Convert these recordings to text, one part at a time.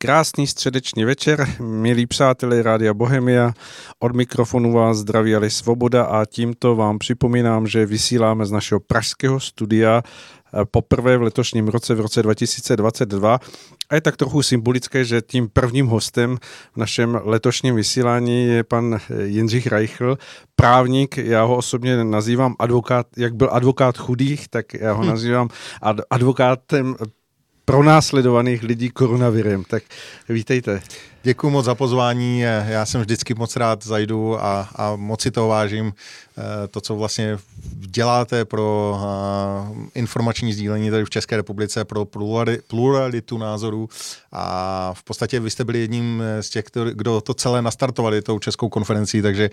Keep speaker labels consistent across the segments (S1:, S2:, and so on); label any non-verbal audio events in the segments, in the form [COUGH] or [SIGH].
S1: Krásný středeční večer, milí přátelé Rádia Bohemia. Od mikrofonu vás zdraví Ali Svoboda a tímto vám připomínám, že vysíláme z našeho pražského studia eh, poprvé v letošním roce, v roce 2022. A je tak trochu symbolické, že tím prvním hostem v našem letošním vysílání je pan eh, Jindřich Reichl, právník, já ho osobně nazývám advokát, jak byl advokát chudých, tak já ho hm. nazývám advokátem pronásledovaných lidí koronavirem. Tak vítejte.
S2: Děkuji moc za pozvání, já jsem vždycky moc rád zajdu a, a moc si to vážím. Eh, to, co vlastně děláte pro eh, informační sdílení tady v České republice, pro pluralitu názorů a v podstatě vy jste byli jedním z těch, kdo to celé nastartovali tou českou konferencí, takže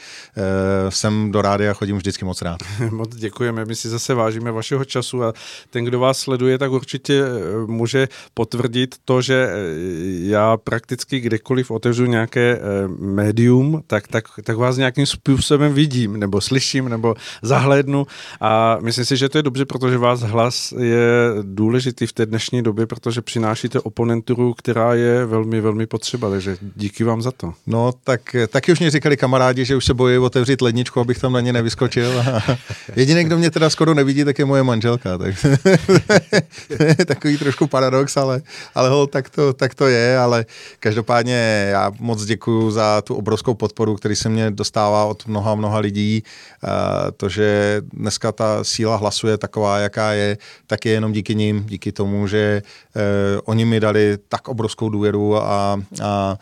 S2: jsem do rády a chodím vždycky moc rád. [LAUGHS]
S1: Moc děkujeme, my si zase vážíme vašeho času a ten, kdo vás sleduje, tak určitě eh, může potvrdit to, že já prakticky kdekoliv otevřu nějaké médium, tak, tak, tak vás nějakým způsobem vidím nebo slyším slyším nebo zahlédnu a myslím si, že to je dobře, protože vás hlas je důležitý v té dnešní době, protože přinášíte oponenturu, která je velmi, velmi potřeba, takže díky vám za to.
S2: No, tak taky už mě říkali kamarádi, že už se bojí otevřít ledničku, abych tam na ně nevyskočil. [LAUGHS] Jediný, kdo mě teda skoro nevidí, tak je moje manželka. Tak [LAUGHS] takový trošku paradox, ale, ale ho, tak, to, tak to je, ale každopádně já moc děkuji za tu obrovskou podporu, který se mě dostává od mnoha, mnoha lidí to, že dneska ta síla hlasu je taková, jaká je, tak je jenom díky nim, díky tomu, že eh, oni mi dali tak obrovskou důvěru a, a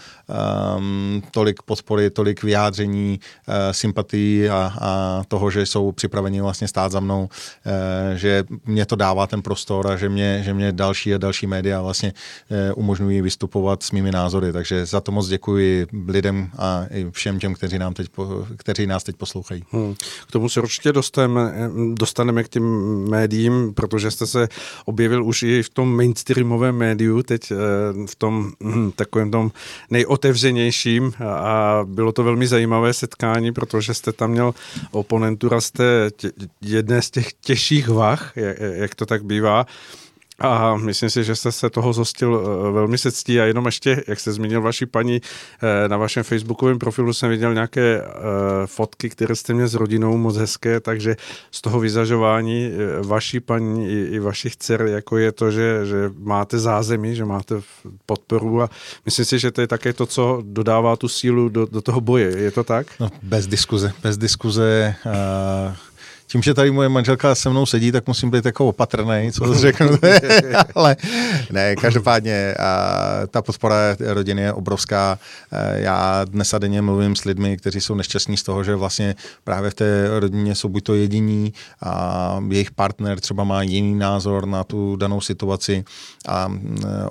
S2: um, tolik podpory, tolik vyjádření, uh, sympatí a, a toho, že jsou připraveni vlastně stát za mnou, uh, že mě to dává ten prostor a že mě, že mě další a další média vlastně uh, umožňují vystupovat s mými názory. Takže za to moc děkuji lidem a i všem těm, kteří, nám teď, kteří nás teď poslouchají. Hmm.
S1: K tomu se určitě dostaneme, dostaneme k těm médiím, protože jste se objevil už i v tom mainstreamovém médiu, teď eh, v tom hm, takovém tom nejotevřenějším a bylo to velmi zajímavé setkání, protože jste tam měl oponentura z té jedné z těch těžších vah, jak to tak bývá. A myslím si, že jste se toho zhostil eh, velmi se ctí a jenom ještě, jak jste zmínil vaši paní, eh, na vašem facebookovém profilu jsem viděl nějaké eh, fotky, které jste měl s rodinou moc hezké, takže z toho vyzažování vaší paní i, i vašich dcer, jako je to, že, že máte zázemí, že máte podporu a myslím si, že to je také to, co dodává tu sílu do, do toho boje. Je to tak?
S2: No, bez diskuze, bez diskuze. Uh tím, že tady moje manželka se mnou sedí, tak musím být jako opatrný, co řeknu. [LAUGHS] Ale ne, každopádně a ta podpora rodiny je obrovská. Já dnes a denně mluvím s lidmi, kteří jsou nešťastní z toho, že vlastně právě v té rodině jsou buď to jediní a jejich partner třeba má jiný názor na tu danou situaci a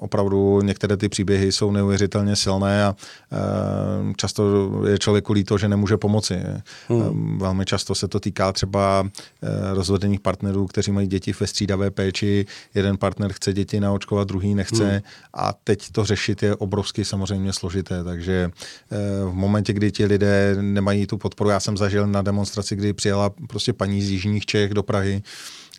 S2: opravdu některé ty příběhy jsou neuvěřitelně silné a často je člověku líto, že nemůže pomoci. Hmm. Velmi často se to týká třeba rozvedených partnerů, kteří mají děti ve střídavé péči. Jeden partner chce děti naočkovat, druhý nechce. Hmm. A teď to řešit je obrovsky samozřejmě složité. Takže eh, v momentě, kdy ti lidé nemají tu podporu, já jsem zažil na demonstraci, kdy přijela prostě paní z Jižních Čech do Prahy,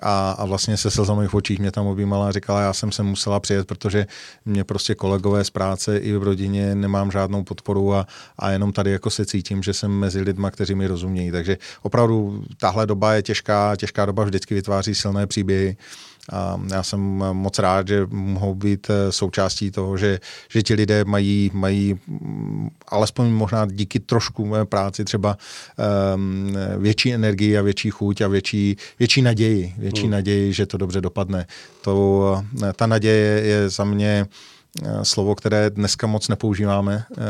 S2: a, a vlastně se slzami v očích mě tam objímala a říkala, já jsem se musela přijet, protože mě prostě kolegové z práce i v rodině nemám žádnou podporu a, a jenom tady jako se cítím, že jsem mezi lidma, kteří mi rozumějí. Takže opravdu tahle doba je těžká, těžká doba vždycky vytváří silné příběhy. A já jsem moc rád, že mohou být eh, součástí toho, že, že ti lidé mají, mají mm, alespoň možná díky trošku mé práci třeba um, větší energii a větší chuť a větší, větší naději, větší hmm. naději, že to dobře dopadne. To, eh, ta naděje je za mě Eh, slovo, které dneska moc nepoužíváme, eh,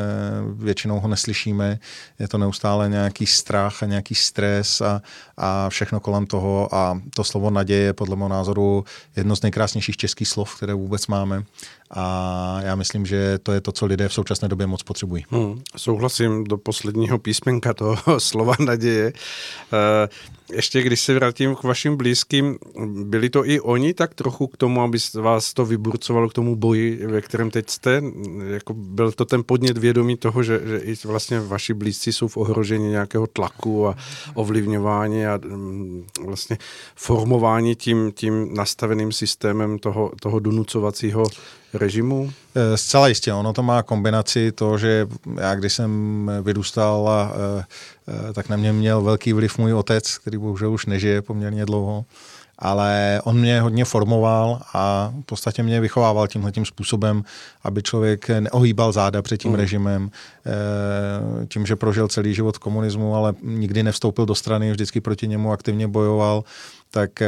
S2: většinou ho neslyšíme, je to neustále nějaký strach a nějaký stres a, a všechno kolem toho. A to slovo naděje je podle mého názoru jedno z nejkrásnějších českých slov, které vůbec máme a já myslím, že to je to, co lidé v současné době moc potřebují.
S1: Hmm, souhlasím do posledního písmenka toho [LAUGHS] slova naděje. E, ještě když se vrátím k vašim blízkým, byli to i oni tak trochu k tomu, aby vás to vyburcovalo k tomu boji, ve kterém teď jste? Jako byl to ten podnět vědomí toho, že, že i vlastně vaši blízcí jsou v ohrožení nějakého tlaku a ovlivňování a mm, vlastně formování tím, tím nastaveným systémem toho, toho donucovacího režimu?
S2: Zcela jistě, ono to má kombinaci to, že já když jsem vyrůstal, a, tak na mě měl velký vliv můj otec, který bohužel už nežije poměrně dlouho ale on mě hodně formoval a v podstatě mě vychovával tímhletím způsobem, aby člověk neohýbal záda před tím mm. režimem, eh, tím, že prožil celý život v komunismu, ale nikdy nevstoupil do strany, vždycky proti němu aktivně bojoval tak eh,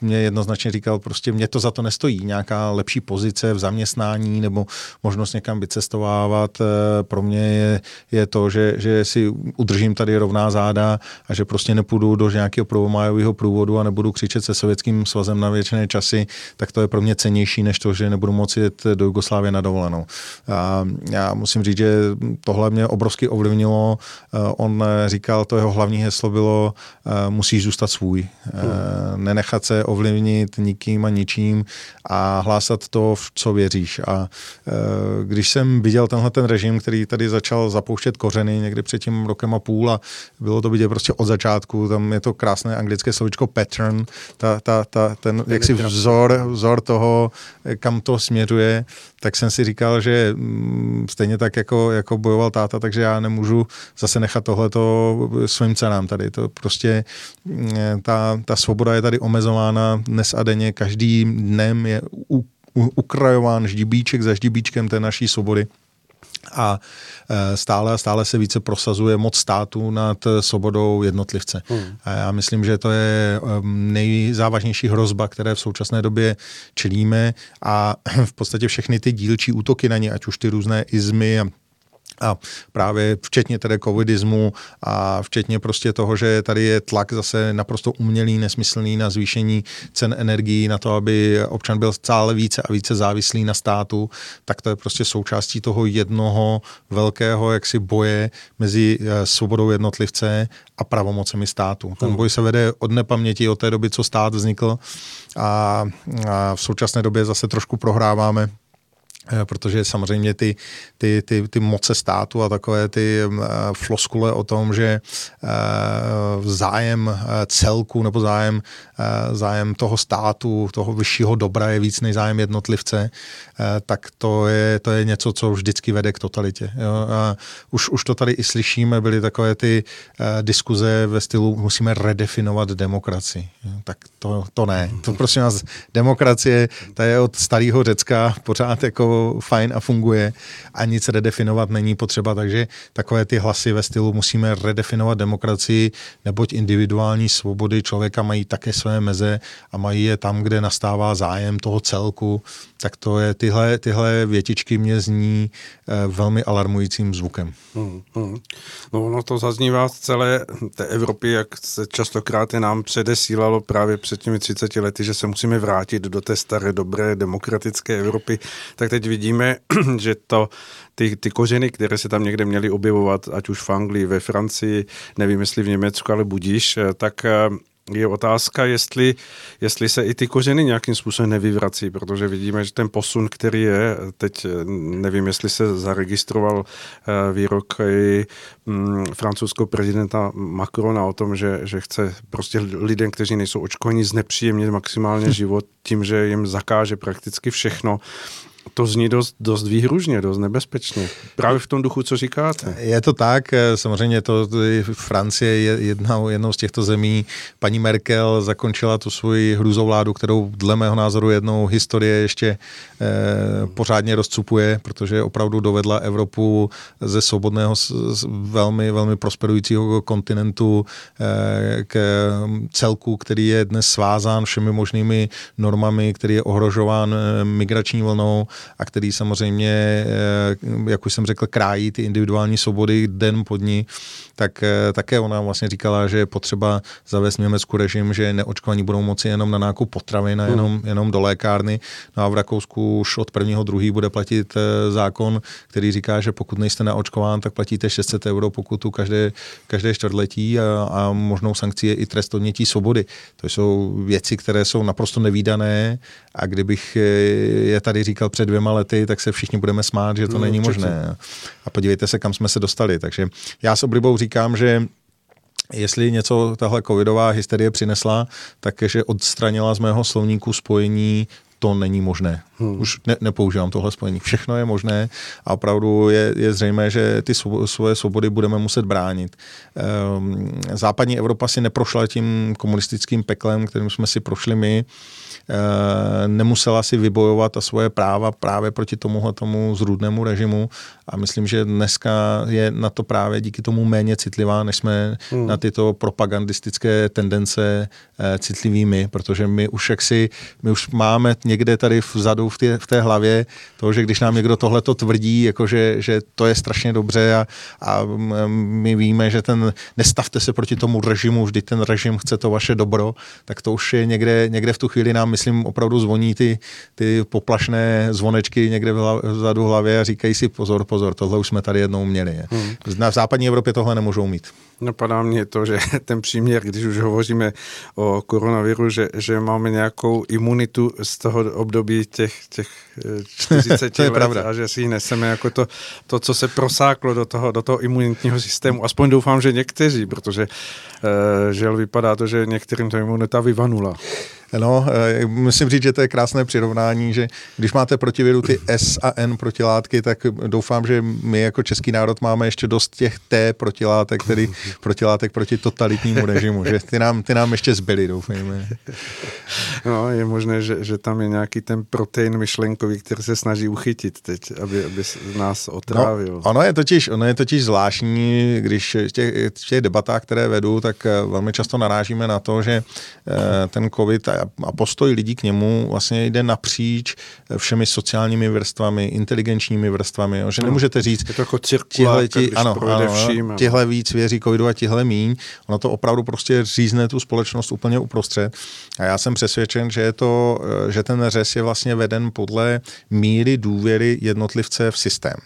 S2: mě jednoznačně říkal, prostě mě to za to nestojí. Nějaká lepší pozice v zaměstnání nebo možnost někam vycestovávat. Eh, pro mě je, je to, že, že si udržím tady rovná záda a že prostě nepůjdu do nějakého prvomájového průvodu a nebudu křičet se sovětským svazem na věčné časy, tak to je pro mě cenější, než to, že nebudu moci jet do Jugoslávie na dovolenou. A já musím říct, že tohle mě obrovsky ovlivnilo. Eh, on říkal, to jeho hlavní heslo bylo, musíš zůstat svůj. Hmm nenechat se ovlivnit nikým a ničím a hlásat to, v co věříš. A e, když jsem viděl tenhle ten režim, který tady začal zapouštět kořeny někdy před tím rokem a půl a bylo to vidět prostě od začátku, tam je to krásné anglické slovičko pattern, ta, ta, ta, ten jaksi vzor, vzor toho, kam to směřuje, tak jsem si říkal, že mm, stejně tak jako, jako bojoval táta, takže já nemůžu zase nechat tohleto svým cenám tady. To prostě mm, ta, ta svoboda je tady omezována dnes a denně, každým dnem je u, u, ukrajován ždibíček za ždibíčkem té naší svobody a e, stále a stále se více prosazuje moc státu nad svobodou jednotlivce. Hmm. A já myslím, že to je nejzávažnější hrozba, které v současné době čelíme a [CLEARS THROAT] v podstatě všechny ty dílčí útoky na ně, ať už ty různé izmy a a právě včetně tedy covidismu a včetně prostě toho, že tady je tlak zase naprosto umělý, nesmyslný na zvýšení cen energií, na to, aby občan byl stále více a více závislý na státu, tak to je prostě součástí toho jednoho velkého jaksi boje mezi eh, svobodou jednotlivce a pravomocemi státu. Ten hmm. boj se vede od nepaměti, od té doby, co stát vznikl a, a v současné době zase trošku prohráváme protože samozřejmě ty, ty, ty, ty moce státu a takové ty uh, floskule o tom, že uh, zájem celku nebo zájem, zájem toho státu, toho vyššího dobra je víc než zájem jednotlivce, tak to je, to je něco, co vždycky vede k totalitě. A už, už to tady i slyšíme, byly takové ty diskuze ve stylu musíme redefinovat demokracii. Tak to, to ne. To prosím nás, demokracie, ta je od starého Řecka pořád jako fajn a funguje a nic redefinovat není potřeba, takže takové ty hlasy ve stylu musíme redefinovat demokracii, neboť individuální svobody člověka mají také své meze a mají je tam, kde nastává zájem toho celku, tak to je, tyhle, tyhle větičky mě zní eh, velmi alarmujícím zvukem. Hmm, hmm.
S1: No ono to zaznívá z celé té Evropy, jak se častokrát je nám předesílalo právě před těmi 30 lety, že se musíme vrátit do té staré, dobré, demokratické Evropy, tak teď vidíme, [CLEARS THROAT] že to, ty, ty kořeny, které se tam někde měly objevovat, ať už v Anglii, ve Francii, nevím jestli v Německu, ale budíš, eh, tak eh, je otázka, jestli, jestli se i ty kořeny nějakým způsobem nevyvrací, protože vidíme, že ten posun, který je, teď eh, nevím, jestli se zaregistroval výrok i mm, francouzského prezidenta Macrona o tom, že, že chce prostě lidem, kteří nejsou očkovaní, znepříjemnit maximálně život tím, že jim zakáže prakticky všechno to zní dost, dost výhružně, dost nebezpečně. Právě v tom duchu, co říkáte.
S2: Je to tak, eh, samozřejmě to Francie je jednou, jednou z těchto zemí. Paní Merkel zakončila tu svoji hrůzovládu, kterou dle mého názoru jednou historie ještě eh, pořádně rozcupuje, protože opravdu dovedla Evropu ze svobodného, velmi, velmi prosperujícího kontinentu eh, k celku, který je dnes svázán všemi možnými normami, který je ohrožován eh, migrační vlnou a který samozřejmě, eh, jak už jsem řekl, krájí ty individuální svobody den po dní, tak eh, také ona vlastně říkala, že je potřeba zavést v Německu režim, že neočkovaní budou moci jenom na nákup potravin a hmm. jenom, jenom do lékárny. No a v Rakousku už od prvního druhý bude platit eh, zákon, který říká, že pokud nejste naočkován, tak platíte 600 euro pokutu každé, každé čtvrtletí a, a možnou sankcí je i trest odnětí svobody. To jsou věci, které jsou naprosto nevýdané a kdybych je tady říkal před dvěma lety, tak se všichni budeme smát, že to no, není určitě. možné. A podívejte se, kam jsme se dostali. Takže já s oblibou říkám, že jestli něco tahle covidová hysterie přinesla, takže odstranila z mého slovníku spojení to není možné. Hmm. Už ne, nepoužívám tohle spojení. Všechno je možné a opravdu je, je zřejmé, že ty svoje svobody budeme muset bránit. Ehm, západní Evropa si neprošla tím komunistickým peklem, kterým jsme si prošli my. Eh, nemusela si vybojovat ta svoje práva právě proti tomuhle tomu zrůdnému režimu a myslím, že dneska je na to právě díky tomu méně citlivá, než jsme hmm. na tyto propagandistické tendence eh, citlivými, protože my už jaksi, my už máme někde tady vzadu v té, v té hlavě to, že když nám někdo tohle to tvrdí, jako že, že to je strašně dobře a, a my víme, že ten nestavte se proti tomu režimu, vždy ten režim chce to vaše dobro, tak to už je někde, někde v tu chvíli nám myslím, opravdu zvoní ty, ty poplašné zvonečky někde vzadu v hlavě a říkají si pozor, pozor, tohle už jsme tady jednou měli. Hmm. Na západní Evropě tohle nemůžou mít.
S1: Napadá mě to, že [LAUGHS] ten příměr, když už hovoříme o koronaviru, že, že máme nějakou imunitu z toho období těch, těch [LAUGHS] 40 to je let pravda. a že si ji neseme jako to, to, co se prosáklo do toho, do toho imunitního systému. Aspoň doufám, že někteří, protože uh, žel vypadá to, že některým to imunita vyvanula.
S2: No, eh, musím říct, že to je krásné přirovnání, že když máte proti viru ty S a N protilátky, tak doufám, že my jako český národ máme ještě dost těch T protilátek, tedy [LAUGHS] protilátek proti totalitnímu režimu, že ty nám, ty nám ještě zbyly, doufejme.
S1: No, je možné, že, že tam je nějaký ten protein myšlenkový, který se snaží uchytit teď, aby, aby nás otrávil.
S2: No, ono, je totiž, ono je totiž zvláštní, když v těch, v těch debatách, které vedu, tak eh, velmi často narážíme na to, že eh, ten COVID a postoj lidí k němu vlastně jde napříč všemi sociálními vrstvami, inteligenčními vrstvami, jo, že no, nemůžete říct,
S1: je to jako tihle, ti, ano, ano,
S2: vším, tihle víc věří covidu a tihle míň, ono to opravdu prostě řízne tu společnost úplně uprostřed. A já jsem přesvědčen, že, je to, že ten řez je vlastně veden podle míry důvěry jednotlivce v systém.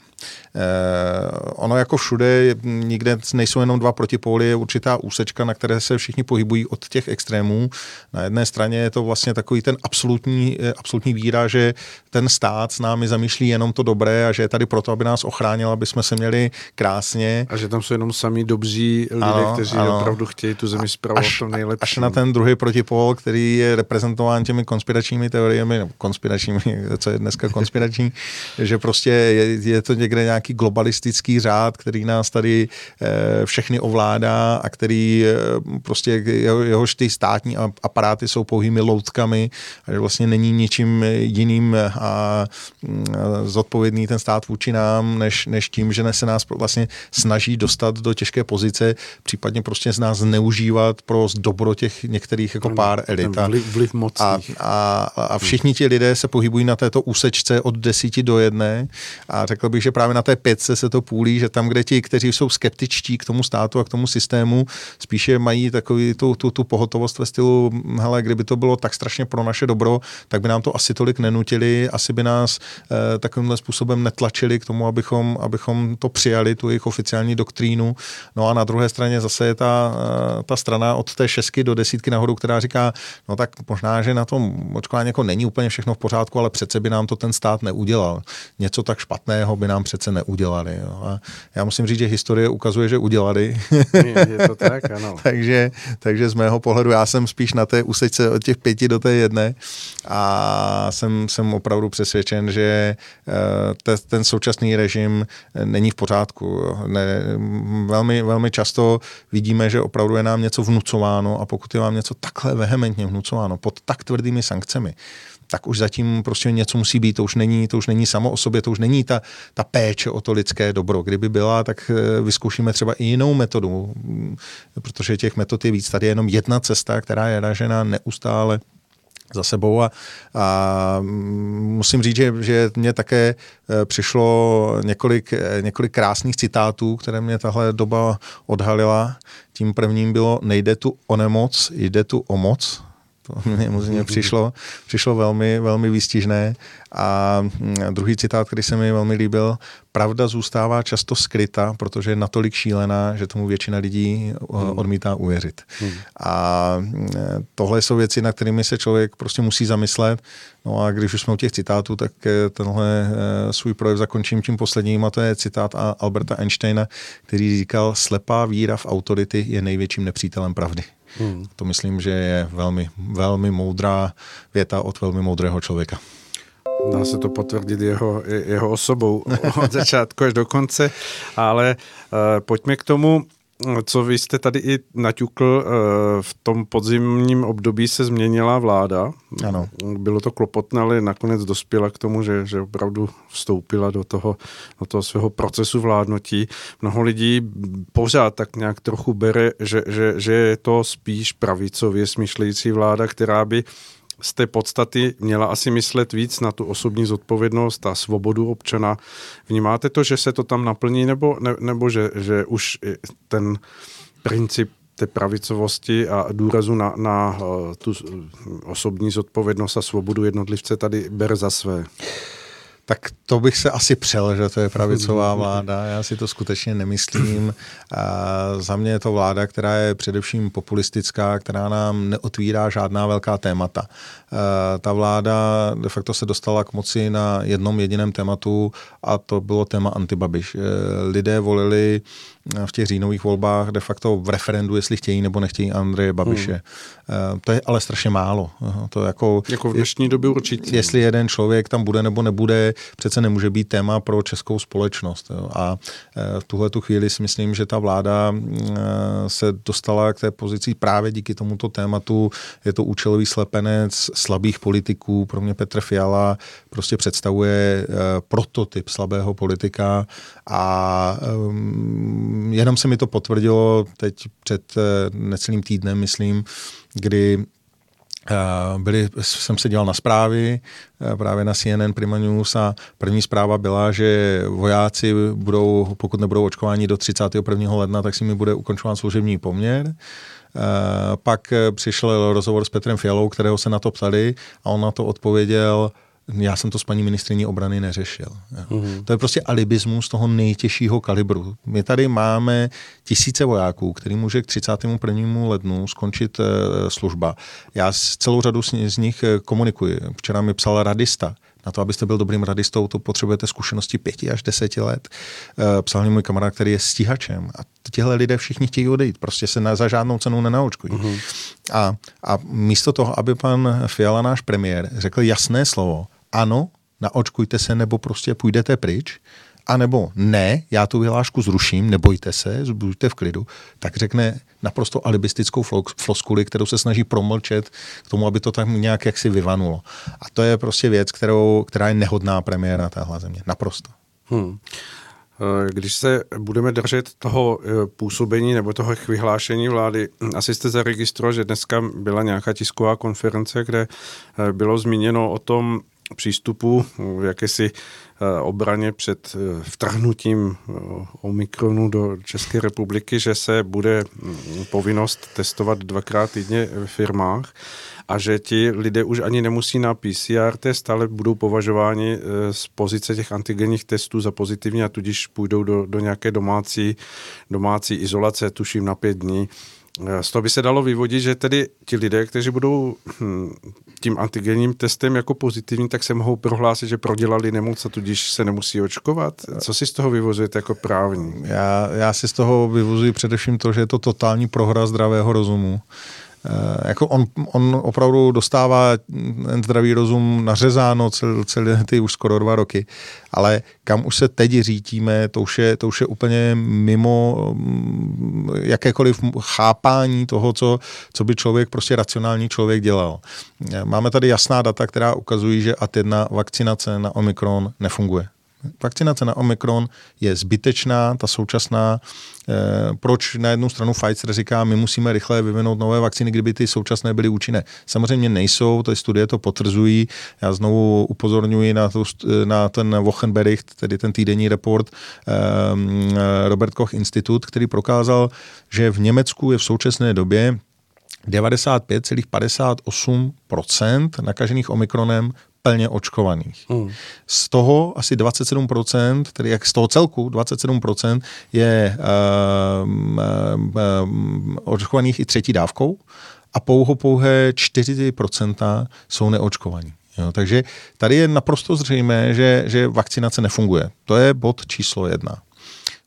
S2: Eh, ono jako všude, nikde nejsou jenom dva protipóly, je určitá úsečka, na které se všichni pohybují od těch extrémů. Na jedné straně je to vlastně takový ten absolutní, eh, absolutní víra, že ten stát s námi zamýšlí jenom to dobré a že je tady proto, aby nás ochránil, aby jsme se měli krásně.
S1: A že tam jsou jenom sami dobří lidé, ano, kteří ano. opravdu chtějí tu zemi zpravovat to nejlepší.
S2: Až na ten druhý protipol, který je reprezentován těmi konspiračními teoriemi, nebo konspiračními, [LAUGHS] co je dneska konspirační, [LAUGHS] že prostě je, je to někde nějak nějaký globalistický řád, který nás tady eh, všechny ovládá a který eh, prostě jeho, jehož ty státní aparáty jsou pouhými loutkami a že vlastně není ničím jiným a mm, zodpovědný ten stát vůči nám, než, než tím, že se nás vlastně snaží dostat do těžké pozice, případně prostě z nás zneužívat pro dobro těch některých jako pár elit.
S1: Vliv, vliv
S2: a, a, a všichni ti lidé se pohybují na této úsečce od desíti do jedné a řekl bych, že právě na té pětce se to půlí, že tam, kde ti, kteří jsou skeptičtí k tomu státu a k tomu systému, spíše mají takový tu, tu, tu pohotovost ve stylu, hele, kdyby to bylo tak strašně pro naše dobro, tak by nám to asi tolik nenutili, asi by nás eh, takovýmhle způsobem netlačili k tomu, abychom, abychom to přijali, tu jejich oficiální doktrínu. No a na druhé straně zase je ta, eh, ta strana od té šestky do desítky nahoru, která říká, no tak možná, že na tom očkování jako není úplně všechno v pořádku, ale přece by nám to ten stát neudělal. Něco tak špatného by nám přece neudělal udělali. Jo. A já musím říct, že historie ukazuje, že udělali.
S1: Je to [LAUGHS] tak, ano.
S2: takže, takže z mého pohledu já jsem spíš na té úsečce od těch pěti do té jedné a jsem, jsem opravdu přesvědčen, že eh, te, ten současný režim není v pořádku. Ne, velmi, velmi často vidíme, že opravdu je nám něco vnucováno a pokud je vám něco takhle vehementně vnucováno pod tak tvrdými sankcemi, tak už zatím prostě něco musí být. To už není, to už není samo o sobě, to už není ta, ta péče o to lidské dobro. Kdyby byla, tak eh, vyzkoušíme třeba i jinou metodu, mm, protože těch metod je víc. Tady je jenom jedna cesta, která je ražena neustále za sebou a, a mm, musím říct, že, že mě také eh, přišlo několik, eh, několik krásných citátů, které mě tahle doba odhalila. Tím prvním bylo nejde tu o nemoc, jde tu o moc to [LAUGHS] mě, mě přišlo, přišlo velmi, velmi výstižné. A mm, druhý citát, který se mi velmi líbil, pravda zůstává často skryta, protože je natolik šílená, že tomu většina lidí eh, hmm. odmítá uvěřit. Hmm. A mm, tohle jsou věci, na kterými se člověk prostě musí zamyslet. No a když už jsme u těch citátů, tak eh, tenhle eh, svůj projev zakončím tím posledním a to je citát Alberta Einsteina, který říkal, slepá víra v autority je největším nepřítelem pravdy. Hmm. To myslím, že je velmi, velmi moudrá věta od velmi moudrého člověka.
S1: dá se to potvrdit jeho, jeho osobou [LAUGHS] od začátku až do konce, ale uh, pojďme k tomu, co vy jste tady i naťukl, uh, v tom podzimním období se změnila vláda.
S2: Ano.
S1: Bylo to klopotné, ale nakonec dospěla k tomu, že, že opravdu vstoupila do toho, do toho svého procesu vládnutí. Mnoho lidí pořád tak nějak trochu bere, že, že, že je to spíš pravicově smýšlející vláda, která by z té podstaty měla asi myslet víc na tu osobní zodpovědnost a svobodu občana. Vnímáte to, že se to tam naplní, nebo, ne, nebo že, že už ten princip té pravicovosti a důrazu na, na eh, tu osobní zodpovědnost a svobodu jednotlivce tady bere za své?
S2: Tak to bych se asi přel, že to je pravicová [LAUGHS] vláda. Já si to skutečně nemyslím. A za mě je to vláda, která je především populistická, která nám neotvírá žádná velká témata. Ta vláda de facto se dostala k moci na jednom jediném tématu a to bylo téma antibabiš. Lidé volili v těch říjnových volbách de facto v referendu, jestli chtějí nebo nechtějí Andreje Babiše. Hmm. To je ale strašně málo. To jako,
S1: jako v dnešní době určitě.
S2: Jestli jeden člověk tam bude nebo nebude, přece nemůže být téma pro českou společnost. Jo. A eh, v tuhle tu chvíli si myslím, že ta vláda eh, se dostala k té pozici právě díky tomuto tématu. Je to účelový slepenec slabých politiků. Pro mě Petr Fiala prostě představuje prototyp slabého politika a um, jenom se mi to potvrdilo teď před eh, necelým týdnem, myslím, kdy eh, byli, jsem se dělal na zprávy, eh, právě na CNN Prima News a první zpráva byla, že vojáci budou, pokud nebudou očkováni do 31. ledna, tak si mi bude ukončován služební poměr. Pak přišel rozhovor s Petrem Fialou, kterého se na to ptali a on na to odpověděl, já jsem to s paní ministriní obrany neřešil. Mm-hmm. To je prostě alibismus toho nejtěžšího kalibru. My tady máme tisíce vojáků, který může k 31. lednu skončit e, služba. Já s celou řadu z, z nich eh, komunikuji. Včera mi psal radista, na to, abyste byl dobrým radistou, to potřebujete zkušenosti pěti až deseti let. E, psal mi můj kamarád, který je stíhačem. A tihle lidé všichni chtějí odejít. Prostě se na, za žádnou cenu nenaočkují. Mm-hmm. A, a místo toho, aby pan Fiala, náš premiér, řekl jasné slovo, ano, naočkujte se nebo prostě půjdete pryč, anebo ne, já tu vyhlášku zruším, nebojte se, buďte v klidu, tak řekne naprosto alibistickou floskuli, kterou se snaží promlčet k tomu, aby to tam nějak jaksi vyvanulo. A to je prostě věc, kterou, která je nehodná premiéra téhle země. Naprosto. Hmm.
S1: Když se budeme držet toho eh, působení nebo toho vyhlášení vlády, asi jste zaregistroval, že dneska byla nějaká tisková konference, kde eh, bylo zmíněno o tom, přístupu v jakési eh, obraně před eh, vtrhnutím eh, Omikronu do České republiky, že se bude mm, povinnost testovat dvakrát týdně v firmách a že ti lidé už ani nemusí na PCR test, ale budou považováni z pozice těch antigenních testů za pozitivní a tudíž půjdou do, do nějaké domácí, domácí izolace, tuším na pět dní. Z toho by se dalo vyvodit, že tedy ti lidé, kteří budou hm, tím antigenním testem jako pozitivní, tak se mohou prohlásit, že prodělali nemoc a tudíž se nemusí očkovat. Co si z toho vyvozujete jako právní?
S2: Já, já si z toho vyvozuji především to, že je to totální prohra zdravého rozumu. Eh, jako on, on opravdu dostává ten zdravý rozum nařezáno cel, celé ty už skoro dva roky, ale kam už se teď řítíme, to už je, to už je úplně mimo mm, jakékoliv chápání toho, co, co by člověk, prostě racionální člověk dělal. Eh, máme tady jasná data, která ukazují, že AT1 vakcinace na Omikron nefunguje. Vakcinace na Omikron je zbytečná, ta současná. Eh, proč na jednu stranu Pfizer říká, my musíme rychle vyvinout nové vakcíny, kdyby ty současné byly účinné? Samozřejmě nejsou, ty studie to potvrzují. Já znovu upozorňuji na, tu, na ten Wochenbericht, tedy ten týdenní report eh, Robert Koch Institut, který prokázal, že v Německu je v současné době 95,58% nakažených omikronem plně očkovaných. Hmm. Z toho asi 27%, tedy jak z toho celku 27% je uh, uh, očkovaných i třetí dávkou a pouho pouhé 4% jsou neočkovaní. Jo, takže tady je naprosto zřejmé, že, že vakcinace nefunguje. To je bod číslo jedna.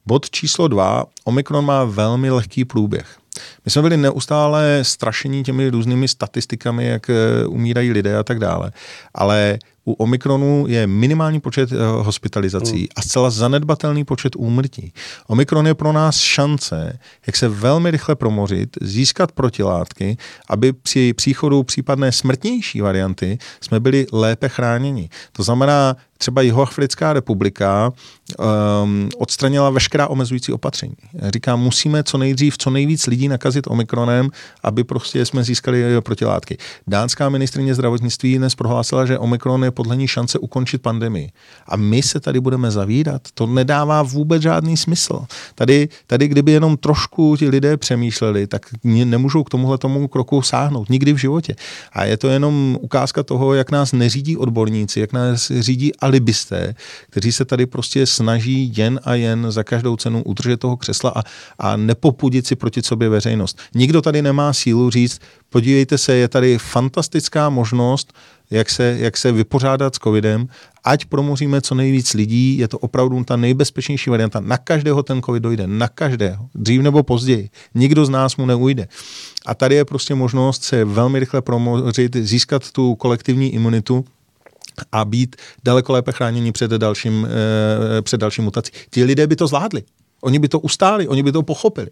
S2: Bod číslo dva, Omikron má velmi lehký průběh. My jsme byli neustále strašení těmi různými statistikami, jak eh, umírají lidé a tak dále. Ale u Omikronu je minimální počet uh, hospitalizací hmm. a zcela zanedbatelný počet úmrtí. Omikron je pro nás šance, jak se velmi rychle promořit, získat protilátky, aby při příchodu případné smrtnější varianty jsme byli lépe chráněni. To znamená, třeba Jihoafrická republika um, odstranila veškerá omezující opatření. Říká, musíme co nejdřív, co nejvíc lidí nakazit omikronem, aby prostě jsme získali protilátky. Dánská ministrině zdravotnictví dnes prohlásila, že omikron je podle ní šance ukončit pandemii. A my se tady budeme zavírat. To nedává vůbec žádný smysl. Tady, tady kdyby jenom trošku ti lidé přemýšleli, tak nemůžou k tomuhle tomu kroku sáhnout. Nikdy v životě. A je to jenom ukázka toho, jak nás neřídí odborníci, jak nás řídí alibisté, kteří se tady prostě snaží jen a jen za každou cenu udržet toho křesla a, a nepopudit si proti sobě veřejnost. Nikdo tady nemá sílu říct, podívejte se, je tady fantastická možnost, jak se, jak se vypořádat s covidem, ať promoříme co nejvíc lidí, je to opravdu ta nejbezpečnější varianta. Na každého ten covid dojde, na každého, dřív nebo později. Nikdo z nás mu neujde. A tady je prostě možnost se velmi rychle promořit, získat tu kolektivní imunitu, a být daleko lépe chráněni před dalším, eh, před dalším mutací. Ti lidé by to zvládli. Oni by to ustáli, oni by to pochopili.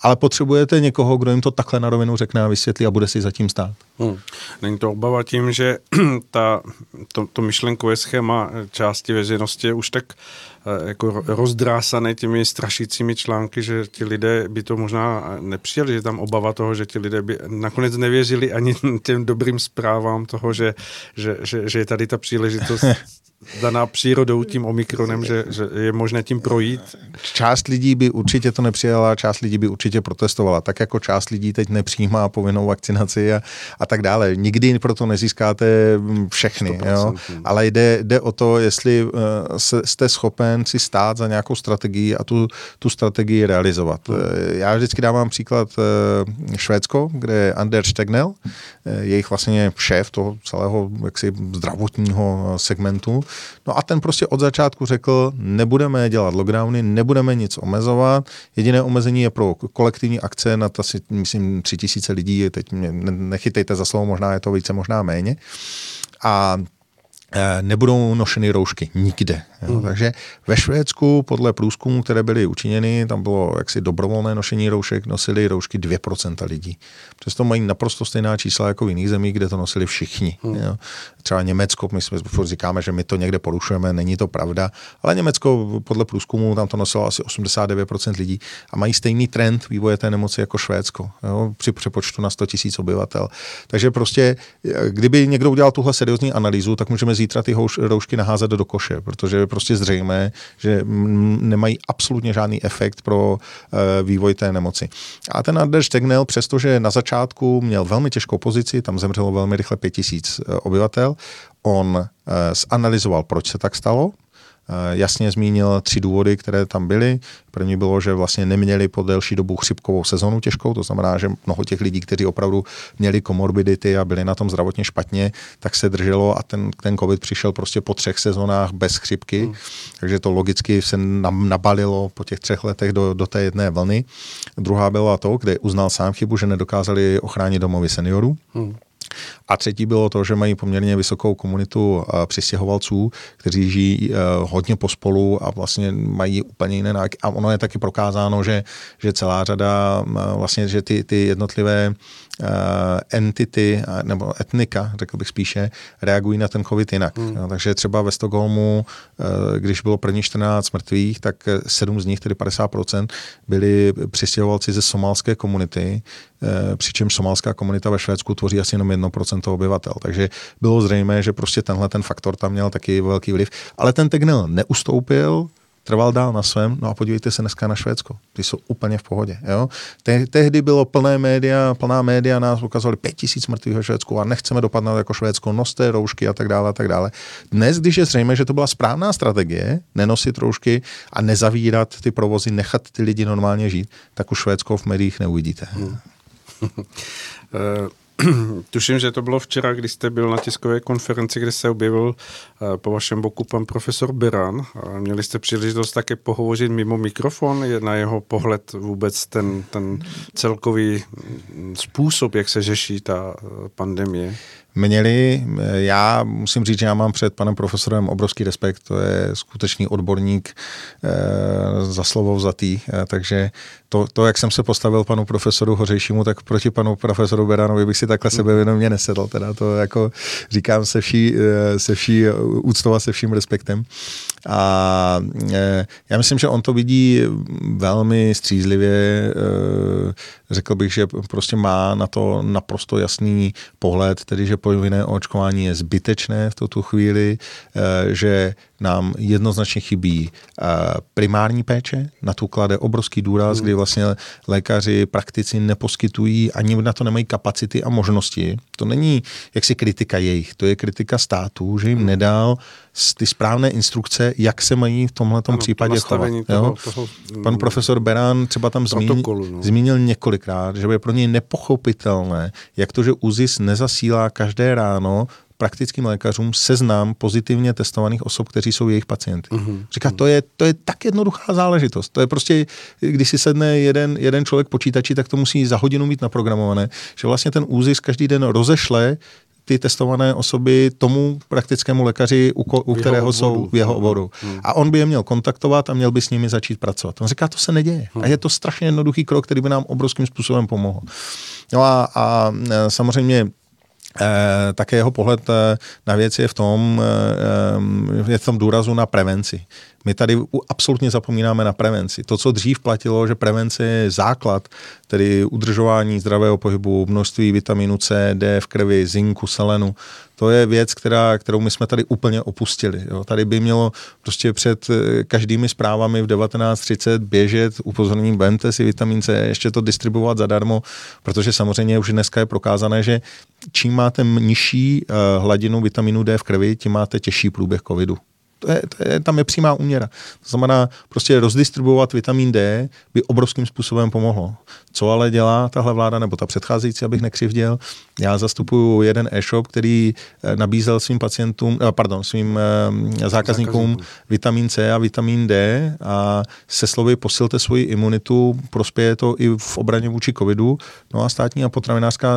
S2: Ale potřebujete někoho, kdo jim to takhle na rovinu řekne a vysvětlí a bude si zatím stát. Hmm.
S1: Není to obava tím, že [CLEARS THROAT] ta, to, to myšlenkové schéma části veřejnosti je už tak jako rozdrásané těmi strašícími články, že ti lidé by to možná nepřijali, že tam obava toho, že ti lidé by nakonec nevěřili ani [LAUGHS] těm dobrým zprávám toho, že, že, že, že je tady ta příležitost [LAUGHS] daná přírodou tím omikronem, že, že je možné tím projít?
S2: Část lidí by určitě to nepřijala, část lidí by určitě protestovala, tak jako část lidí teď nepřijímá povinnou vakcinaci a, a tak dále. Nikdy proto nezískáte všechny, jo? ale jde, jde o to, jestli uh, jste schopen si stát za nějakou strategii a tu, tu strategii realizovat. Uh, já vždycky dávám příklad uh, Švédsko, kde je Anders Tegnell, uh, jejich vlastně šéf toho celého jaksi zdravotního segmentu, No a ten prostě od začátku řekl, nebudeme dělat lockdowny, nebudeme nic omezovat, jediné omezení je pro kolektivní akce na asi, myslím, tři tisíce lidí, teď mě nechytejte za slovo, možná je to více, možná méně. A Eh, nebudou nošeny roušky nikde. Jo. Mm. Takže ve Švédsku podle průzkumů, které byly učiněny, tam bylo jaksi dobrovolné nošení roušek, nosili roušky 2% lidí. Přesto mají naprosto stejná čísla jako v jiných zemích, kde to nosili všichni. Mm. Jo. Třeba Německo, my jsme říkáme, že my to někde porušujeme, není to pravda, ale Německo podle průzkumu tam to nosilo asi 89% lidí a mají stejný trend vývoje té nemoci jako Švédsko jo, při přepočtu na 100 000 obyvatel. Takže prostě, kdyby někdo udělal tuhle seriózní analýzu, tak můžeme zítra ty roušky naházet do koše, protože je prostě zřejmé, že nemají absolutně žádný efekt pro eh, vývoj té nemoci. A ten Anders Tegnell, přestože na začátku měl velmi těžkou pozici, tam zemřelo velmi rychle 5000 eh, obyvatel, on eh, zanalizoval, proč se tak stalo, jasně zmínil tři důvody, které tam byly. První bylo, že vlastně neměli po delší dobu chřipkovou sezonu těžkou, to znamená, že mnoho těch lidí, kteří opravdu měli komorbidity a byli na tom zdravotně špatně, tak se drželo a ten, ten covid přišel prostě po třech sezónách bez chřipky, hmm. takže to logicky se nabalilo po těch třech letech do, do té jedné vlny. Druhá byla to, kde uznal sám chybu, že nedokázali ochránit domovy seniorů. Hmm. A třetí bylo to, že mají poměrně vysokou komunitu eh, přistěhovalců, kteří žijí eh, hodně pospolu a vlastně mají úplně jiné návyky. A ono je taky prokázáno, že, že celá řada, eh, vlastně, že ty, ty jednotlivé entity nebo etnika, řekl bych spíše, reagují na ten covid jinak. Hmm. No, takže třeba ve Stockholmu, uh, když bylo první 14 mrtvých, tak sedm z nich, tedy 50%, byli přistěhovalci ze somálské komunity, uh, přičemž somálská komunita ve Švédsku tvoří asi jenom 1% obyvatel. Takže bylo zřejmé, že prostě tenhle ten faktor tam měl taky velký vliv. Ale ten Tegnell neustoupil, trval dál na svém, no a podívejte se dneska na Švédsko. Ty jsou úplně v pohodě. Jo? Te- tehdy bylo plné média, plná média nás ukazovali pět tisíc mrtvých ve Švédsku a nechceme dopadnout jako Švédsko, noste roušky a tak dále a tak dále. Dnes, když je zřejmé, že to byla správná strategie, nenosit roušky a nezavírat ty provozy, nechat ty lidi normálně žít, tak už Švédsko v médiích neuvidíte. Hmm. [LAUGHS] [CLEARS THROAT]
S1: Tuším, že to bylo včera, když jste byl na tiskové konferenci, kde se objevil eh, po vašem boku pan profesor Beran. Měli jste příležitost také pohovořit mimo mikrofon, je na jeho pohled vůbec ten, ten celkový způsob, jak se řeší ta eh, pandemie?
S2: měli. Já musím říct, že já mám před panem profesorem obrovský respekt, to je skutečný odborník e, za slovo vzatý, e, takže to, to, jak jsem se postavil panu profesoru Hořejšímu, tak proti panu profesoru Beránovi bych si takhle sebevědomě nesedl, teda to jako říkám se vší, se vší úctou a se vším respektem. A já myslím, že on to vidí velmi střízlivě, řekl bych, že prostě má na to naprosto jasný pohled, tedy že povinné očkování je zbytečné v tuto chvíli, eh, že nám jednoznačně chybí eh, primární péče, na tu klade obrovský důraz, kdy vlastně lékaři, praktici neposkytují, ani na to nemají kapacity a možnosti. To není jaksi kritika jejich, to je kritika států, že jim nedal ty správné instrukce, jak se mají v tomhle případě chovat. Toho, toho, Pan profesor Berán třeba tam zmínil, no. zmínil několikrát, že je pro něj nepochopitelné, jak to, že UZIS nezasílá každé ráno praktickým lékařům seznam pozitivně testovaných osob, kteří jsou jejich pacienty. Uh-huh. Říká, to je, to je tak jednoduchá záležitost. To je prostě, když si sedne jeden, jeden člověk počítači, tak to musí za hodinu mít naprogramované, že vlastně ten úzis každý den rozešle ty testované osoby tomu praktickému lékaři, u, ko, u kterého jsou v jeho oboru. Hmm. A on by je měl kontaktovat a měl by s nimi začít pracovat. On říká, to se neděje. Hmm. A je to strašně jednoduchý krok, který by nám obrovským způsobem pomohl. No a, a e, samozřejmě Eh, také jeho pohled eh, na věc je v tom, eh, je v tom důrazu na prevenci. My tady absolutně zapomínáme na prevenci. To, co dřív platilo, že prevence je základ, tedy udržování zdravého pohybu, množství vitaminu C, D v krvi, zinku, selenu, to je věc, která, kterou my jsme tady úplně opustili. Jo. Tady by mělo prostě před eh, každými zprávami v 19.30 běžet upozorněním vemte si vitamin C, ještě to distribuovat zadarmo, protože samozřejmě už dneska je prokázané, že čím máte nižší uh, hladinu vitaminu D v krvi, tím máte těžší průběh covidu to je, to je, tam je přímá úměra. To znamená, prostě rozdistribuovat vitamin D by obrovským způsobem pomohlo. Co ale dělá tahle vláda, nebo ta předcházející, abych nekřivděl, já zastupuju jeden e-shop, který eh, nabízel svým pacientům, eh, pardon, svým eh, zákazníkům vitamin C a vitamin D a se slovy posilte svoji imunitu, prospěje to i v obraně vůči covidu. No a státní a potravinářská,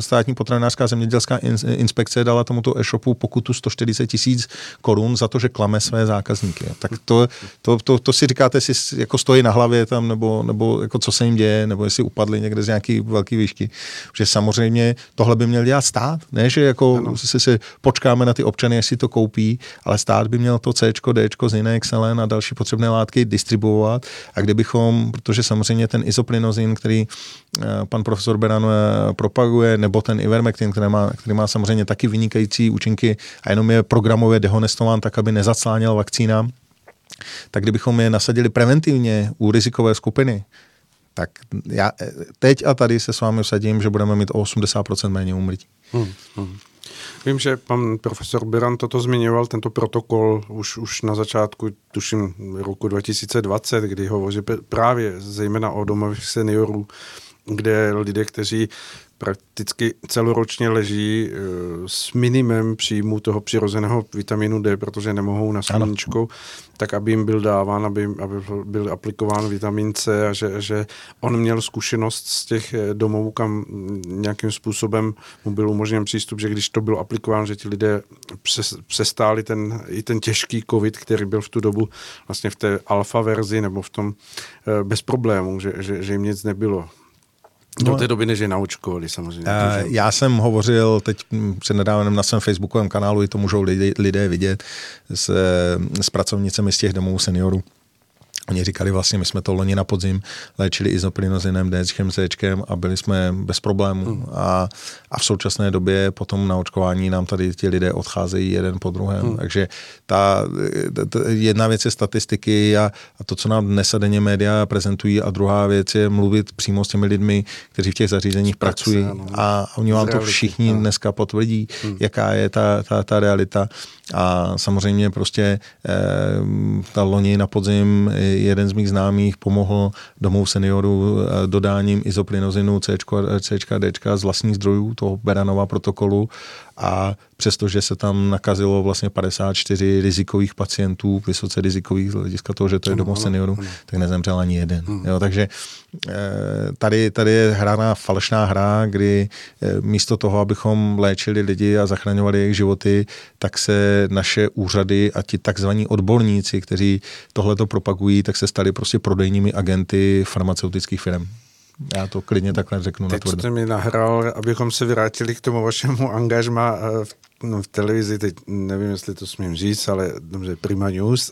S2: státní potravinářská zemědělská inspekce dala tomuto e-shopu pokutu 140 tisíc korun za to, že klame své zákazníky. Tak to, to, to, to si říkáte, jestli jako stojí na hlavě tam, nebo, nebo jako co se jim děje, nebo jestli upadli někde z nějaký velký výšky. Že samozřejmě tohle by měl dělat stát, ne, že jako si, si počkáme na ty občany, jestli to koupí, ale stát by měl to C, D, Zinek, Selen a další potřebné látky distribuovat a kdybychom, protože samozřejmě ten izoplinozin, který pan profesor Beran eh, propaguje, nebo ten Ivermectin, který má, který má samozřejmě taky vynikající účinky a jenom je programově dehonestován tak, aby nezacláněl vakcína, tak kdybychom je nasadili preventivně u rizikové skupiny, tak já teď a tady se s vámi vsadím, že budeme mít o 80% méně úmrtí. Hmm, hmm.
S1: Vím, že pan profesor Biran toto zmiňoval, tento protokol už, už na začátku, tuším, roku 2020, kdy hovoří právě zejména o domových seniorů, kde lidé, kteří prakticky celoročně leží eh, s minimem příjmu toho přirozeného vitaminu D, protože nemohou na sluníčko, tak aby jim byl dáván, aby, aby byl aplikován vitamin C a že, že on měl zkušenost z těch eh, domovů, kam nějakým způsobem mu byl umožněn přístup, že když to bylo aplikováno, že ti lidé přestáli ten, i ten těžký covid, který byl v tu dobu vlastně v té alfa verzi nebo v tom eh, bez problémů, že, že, že jim nic nebylo. Do no, té doby, než je naočkovali samozřejmě.
S2: Uh, já jsem hovořil teď před nedávnem na svém facebookovém kanálu, i to můžou lidé, lidé vidět, s, s pracovnicemi z těch domů seniorů. Oni říkali vlastně, my jsme to loni na podzim léčili izoprinozinem, DChem, Cčkem a byli jsme bez problémů. Hmm. A, a v současné době potom na očkování nám tady ti lidé odcházejí jeden po druhém. Hmm. Takže ta, ta, jedna věc je statistiky a, a to, co nám dnes a denně média prezentují a druhá věc je mluvit přímo s těmi lidmi, kteří v těch zařízeních Praxe, pracují ano. a oni vám to všichni dneska potvrdí, hmm. jaká je ta, ta, ta realita. A samozřejmě prostě eh, ta loni na podzim jeden z mých známých pomohl domů seniorů eh, dodáním izoplinozinu C, C, D z vlastních zdrojů, toho Beranova protokolu a přestože se tam nakazilo vlastně 54 rizikových pacientů, vysoce rizikových z hlediska toho, že to je domov seniorů, tak nezemřel ani jeden. Hmm. Jo, takže eh, tady, tady je hrána falešná hra, kdy eh, místo toho, abychom léčili lidi a zachraňovali jejich životy, tak se naše úřady a ti takzvaní odborníci, kteří tohle to propagují, tak se stali prostě prodejními agenty farmaceutických firm. Já to klidně takhle řeknu.
S1: Teď jste mi nahrál, abychom se vrátili k tomu vašemu angažma eh, v, no, v televizi, teď nevím, jestli to smím říct, ale dobře, Prima News,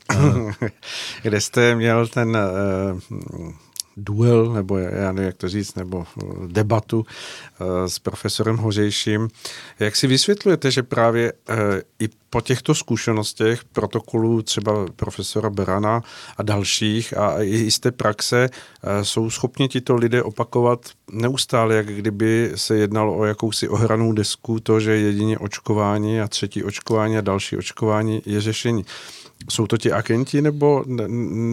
S1: [COUGHS] kde jste měl ten uh, duel, nebo já nevím, jak to říct, nebo eh, debatu eh, s profesorem Hořejším. Jak si vysvětlujete, že právě eh, i po těchto zkušenostech protokolů třeba profesora Berana a dalších a i z té praxe jsou schopni tito lidé opakovat neustále, jak kdyby se jednalo o jakousi ohranou desku, to, že jedině očkování a třetí očkování a další očkování je řešení. Jsou to ti agenti, nebo,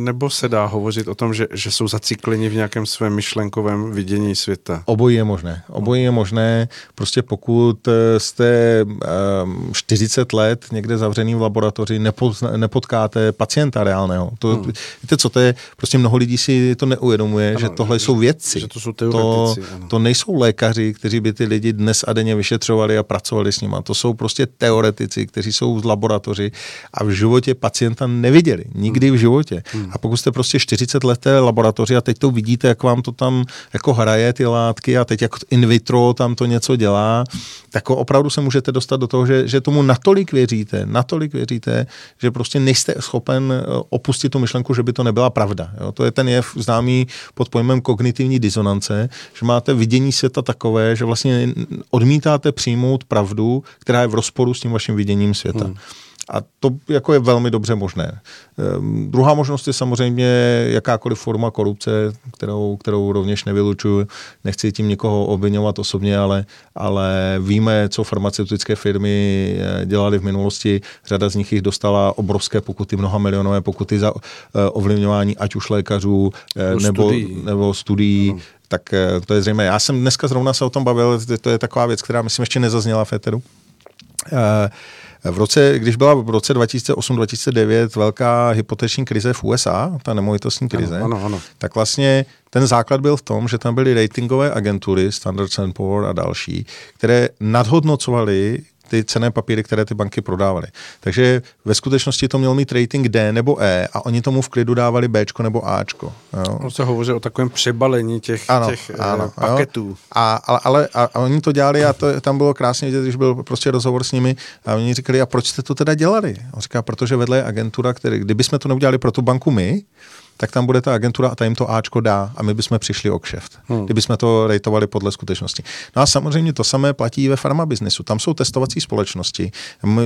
S1: nebo se dá hovořit o tom, že, že jsou zacikleni v nějakém svém myšlenkovém vidění světa?
S2: Obojí je možné. Obojí je možné. Prostě pokud eh, jste um, 40 let někde zavřený v laboratoři, nepozna, nepotkáte pacienta reálného. To, hmm. Víte co, to je, prostě mnoho lidí si to neuvědomuje, ano, že tohle že, jsou vědci.
S1: Že to jsou teoretici.
S2: To, to nejsou lékaři, kteří by ty lidi dnes a denně vyšetřovali a pracovali s nimi. To jsou prostě teoretici, kteří jsou z laboratoři a v životě pacienta pacienta neviděli. Nikdy v životě. Hmm. A pokud jste prostě 40 leté laboratoři a teď to vidíte, jak vám to tam jako hraje ty látky a teď jak in vitro tam to něco dělá, tak opravdu se můžete dostat do toho, že, že tomu natolik věříte, natolik věříte, že prostě nejste schopen eh, opustit tu myšlenku, že by to nebyla pravda. Jo? To je ten jev známý pod pojmem kognitivní disonance, že máte vidění světa takové, že vlastně odmítáte přijmout pravdu, která je v rozporu s tím vaším viděním světa. Hmm. A to jako je velmi dobře možné. Um, druhá možnost je samozřejmě jakákoliv forma korupce, kterou, kterou rovněž nevylučuju. Nechci tím někoho obvinovat osobně, ale, ale víme, co farmaceutické firmy eh, dělaly v minulosti. Řada z nich jich dostala obrovské pokuty, mnoha milionové pokuty za uh, ovlivňování ať už lékařů uh, nebo, studií. nebo studií. No. Tak to je zřejmé. Já jsem dneska zrovna se o tom bavil, to je taková věc, která myslím ještě nezazněla v Eteru. Uh, v roce, když byla v roce 2008-2009 velká hypoteční krize v USA, ta nemovitostní krize,
S1: ano, ano, ano.
S2: tak vlastně ten základ byl v tom, že tam byly ratingové agentury, Standard Poor a další, které nadhodnocovaly ty cené papíry, které ty banky prodávaly. Takže ve skutečnosti to mělo mít rating D nebo E a oni tomu v klidu dávali B nebo A.
S1: On se hovoří o takovém přebalení těch,
S2: ano,
S1: těch eh,
S2: ano,
S1: paketů.
S2: A, ale, ale a, a oni to dělali a to, tam bylo krásně vidět, když byl prostě rozhovor s nimi a oni říkali, a proč jste to teda dělali? On říká, protože vedle je agentura, který, kdyby jsme to neudělali pro tu banku my, tak tam bude ta agentura a ta jim to Ačko dá a my bychom přišli o kšeft, hmm. kdyby jsme to rejtovali podle skutečnosti. No a samozřejmě to samé platí ve farmabiznesu. Tam jsou testovací společnosti.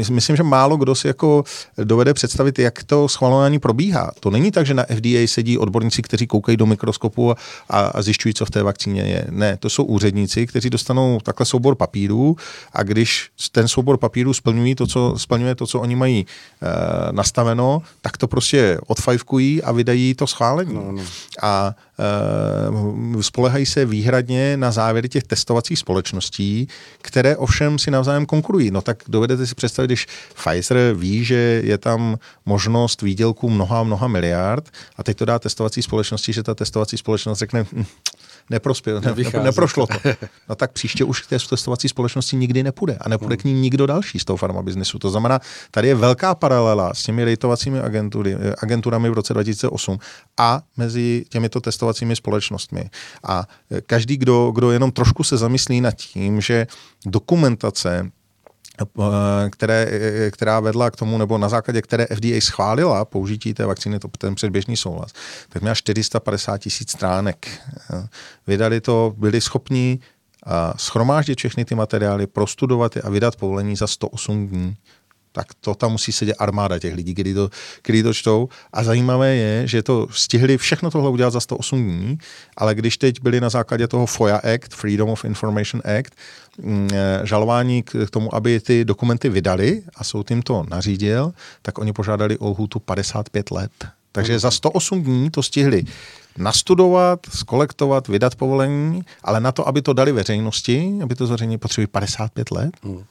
S2: Myslím, že málo kdo si jako dovede představit, jak to schvalování probíhá. To není tak, že na FDA sedí odborníci, kteří koukají do mikroskopu a, a zjišťují, co v té vakcíně je. Ne, to jsou úředníci, kteří dostanou takhle soubor papírů a když ten soubor papírů splňují to, co, splňuje to, co oni mají e, nastaveno, tak to prostě odfajfkují a vydají to schválení. No, no. A e, spolehají se výhradně na závěry těch testovacích společností, které ovšem si navzájem konkurují. No tak dovedete si představit, když Pfizer ví, že je tam možnost výdělku mnoha, mnoha miliard a teď to dá testovací společnosti, že ta testovací společnost řekne, hm, neprospěl, ne, neprošlo to. [LAUGHS] No tak příště už k té testovací společnosti nikdy nepůjde a nepůjde k ní nikdo další z toho farmabiznesu. To znamená, tady je velká paralela s těmi rejtovacími agentury, agenturami v roce 2008 a mezi těmito testovacími společnostmi. A každý, kdo, kdo jenom trošku se zamyslí nad tím, že dokumentace Eh, které, eh, která vedla k tomu, nebo na základě které FDA schválila použití té vakcíny, to ten předběžný souhlas, tak měla 450 tisíc stránek. Eh, vydali to, byli schopni schromáždit všechny ty materiály, prostudovat je a vydat povolení za 108 dní tak to tam musí sedět armáda těch lidí, kteří to, kteří to čtou. A zajímavé je, že to stihli všechno tohle udělat za 108 dní, ale když teď byli na základě toho FOIA Act, Freedom of Information Act, mm, eh, žalování k tomu, aby ty dokumenty vydali a soud jim to nařídil, tak oni požádali o lhůtu 55 let. Takže za 108 dní to stihli nastudovat, skolektovat, vydat povolení, ale na to, aby to dali veřejnosti, aby to zveřejnili, potřebují 55 let. Hmm.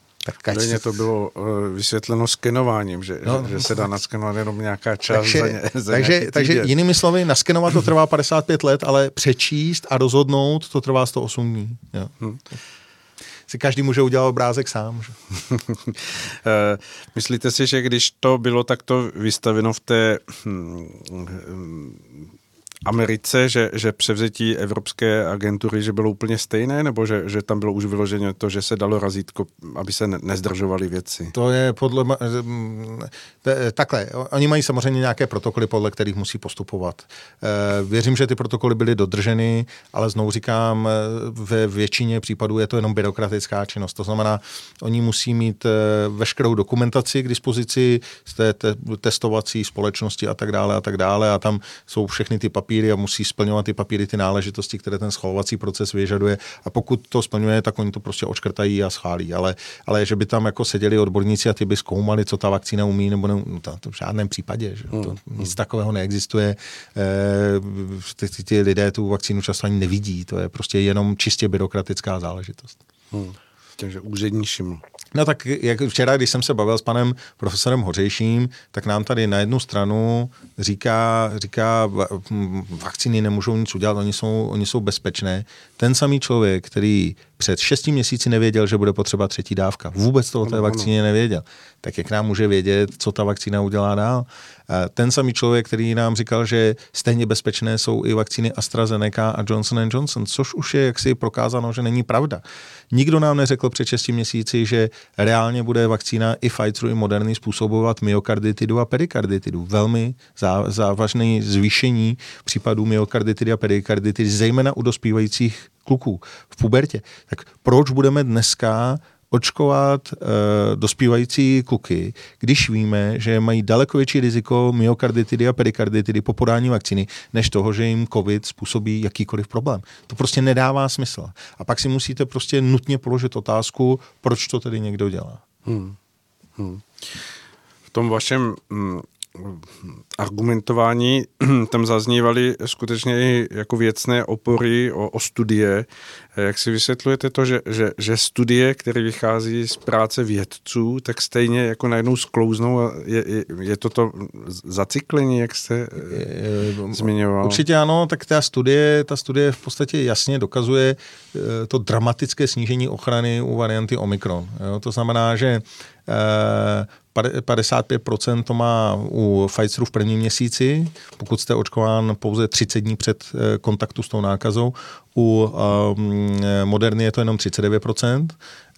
S1: Tak Denně to bylo uh, vysvětleno skenováním, že, no, že, že se dá naskenovat jenom nějaká část
S2: takže,
S1: za, ně, za
S2: takže, takže jinými slovy, naskenovat to trvá 55 let, ale přečíst a rozhodnout to trvá 108 dní. Jo. Hmm si každý může udělat obrázek sám. Že? [LAUGHS]
S1: Eh, myslíte si, že když to bylo takto vystaveno v té hm, Americe, že, že převzetí Evropské agentury, že bylo úplně stejné, nebo že, že tam bylo už vyloženě to, že se dalo razítko, aby se nezdržovaly věci?
S2: To je podle... Takhle, oni mají samozřejmě nějaké protokoly, podle kterých musí postupovat. Eh, věřím, že ty protokoly byly dodrženy, ale znovu říkám, eh, ve většině případů je to jenom byrokratická činnost. To znamená, oni musí mít eh, veškerou dokumentaci k dispozici z té testovací společnosti a tak dále a tak dále a tam jsou všechny ty papíry papíry a musí splňovat ty papíry, ty náležitosti, které ten schvalovací proces vyžaduje. A pokud to splňuje, tak oni to prostě očkrtají a schválí. Ale, ale že by tam jako seděli odborníci a ty by zkoumali, co ta vakcína umí, nebo ne, no to, to v žádném případě. Že? To, hmm. Nic takového neexistuje. E, ty, ty, ty lidé tu vakcínu často ani nevidí. To je prostě jenom čistě byrokratická záležitost.
S1: Hmm. Takže úřední šiml.
S2: No tak jak včera, když jsem se bavil s panem profesorem Hořejším, tak nám tady na jednu stranu říká, říká vakcíny nemůžou nic udělat, oni jsou, oni jsou bezpečné. Ten samý člověk, který před šesti měsíci nevěděl, že bude potřeba třetí dávka, vůbec to o té vakcíně nevěděl, tak jak nám může vědět, co ta vakcína udělá dál? Ten samý člověk, který nám říkal, že stejně bezpečné jsou i vakcíny AstraZeneca a Johnson Johnson, což už je jaksi prokázáno, že není pravda. Nikdo nám neřekl před 6 měsíci, že reálně bude vakcína i Pfizeru, i Moderny způsobovat myokarditidu a perikarditidu. Velmi závažné zvýšení případů myokarditidy a perikarditidy, zejména u dospívajících kluků v pubertě. Tak proč budeme dneska očkovat e, dospívající kluky, když víme, že mají daleko větší riziko myokarditidy a perikarditidy po podání vakcíny, než toho, že jim COVID způsobí jakýkoliv problém. To prostě nedává smysl. A pak si musíte prostě nutně položit otázku, proč to tedy někdo dělá. Hmm.
S1: Hmm. V tom vašem mm, argumentování [CLEARS THROAT] tam zaznívaly skutečně i jako věcné opory o, o studie. Jak si vysvětlujete to, že, že, že studie, které vychází z práce vědců, tak stejně jako najednou sklouznou a je, je, je to to zacyklení, jak jste e, zmiňoval?
S2: Určitě ano, tak ta studie, ta studie v podstatě jasně dokazuje e, to dramatické snížení ochrany u varianty Omikron. Jo? To znamená, že e, 55% to má u Pfizeru v prvním měsíci, pokud jste očkován pouze 30 dní před eh, kontaktu s tou nákazou. U um, Moderny je to jenom 39%,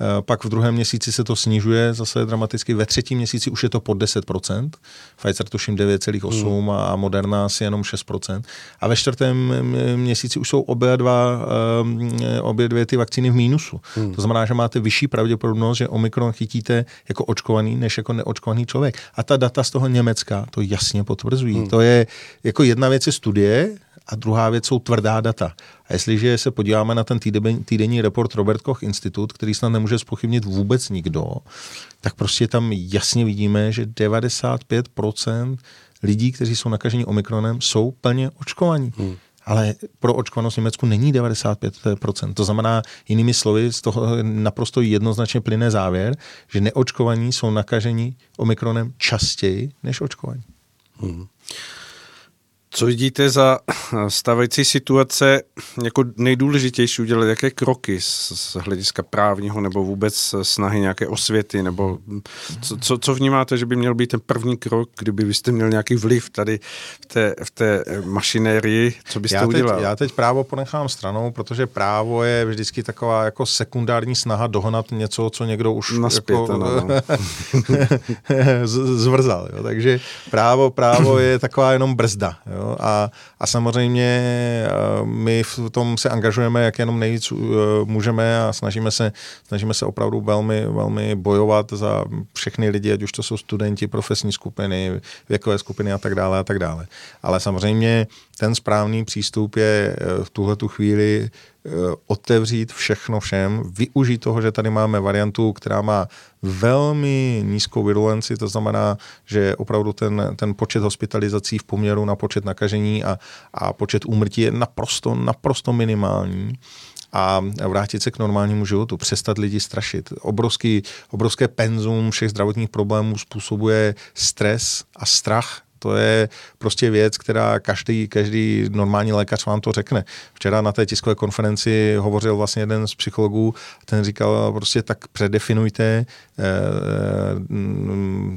S2: eh, pak v druhém měsíci se to snižuje zase dramaticky, ve třetím měsíci už je to pod 10%, Pfizer tuším 9,8% hmm. a Moderna asi jenom 6%. A ve čtvrtém měsíci už jsou obě, dva, um, obě dvě ty vakcíny v mínusu. Hmm. To znamená, že máte vyšší pravděpodobnost, že Omikron chytíte jako očkovaný, než jako neočkovaný člověk. A ta data z toho Německa to jasně potvrzují. Hmm. To je jako jedna věc je studie, a druhá věc jsou tvrdá data. A jestliže se podíváme na ten týdenní, týdenní report Robert Koch Institut, který snad nemůže spochybnit vůbec nikdo, tak prostě tam jasně vidíme, že 95% lidí, kteří jsou nakaženi omikronem, jsou plně očkovaní. Hmm. Ale pro očkovanost v Německu není 95%. To znamená, jinými slovy, z toho naprosto jednoznačně plyne závěr, že neočkovaní jsou nakaženi omikronem častěji než očkovaní. Hmm.
S1: Co vidíte za stávající situace jako nejdůležitější udělat? Jaké kroky z, z hlediska právního nebo vůbec snahy nějaké osvěty? Nebo co, co, co vnímáte, že by měl být ten první krok, kdyby vy jste měl nějaký vliv tady v té, v té mašinérii? Co byste
S2: já teď,
S1: udělal?
S2: Já teď právo ponechám stranou, protože právo je vždycky taková jako sekundární snaha dohnat něco, co někdo už
S1: Naspět, jako, no. [LAUGHS]
S2: zvrzal. Jo? Takže právo, právo je taková jenom brzda. Jo? Jo? A, a samozřejmě eh, my v tom se angažujeme, jak jenom nejvíc eh, můžeme a snažíme se, snažíme se opravdu velmi, velmi bojovat za všechny lidi, ať už to jsou studenti, profesní skupiny, věkové skupiny a tak dále a tak dále. Ale samozřejmě ten správný přístup je eh, v tuhle tu chvíli otevřít všechno všem, využít toho, že tady máme variantu, která má velmi nízkou virulenci, to znamená, že opravdu ten, ten počet hospitalizací v poměru na počet nakažení a, a počet úmrtí je naprosto, naprosto minimální a vrátit se k normálnímu životu, přestat lidi strašit. Obrovský, obrovské penzum všech zdravotních problémů způsobuje stres a strach to je prostě věc, která každý, každý normální lékař vám to řekne. Včera na té tiskové konferenci hovořil vlastně jeden z psychologů, ten říkal prostě tak předefinujte eh,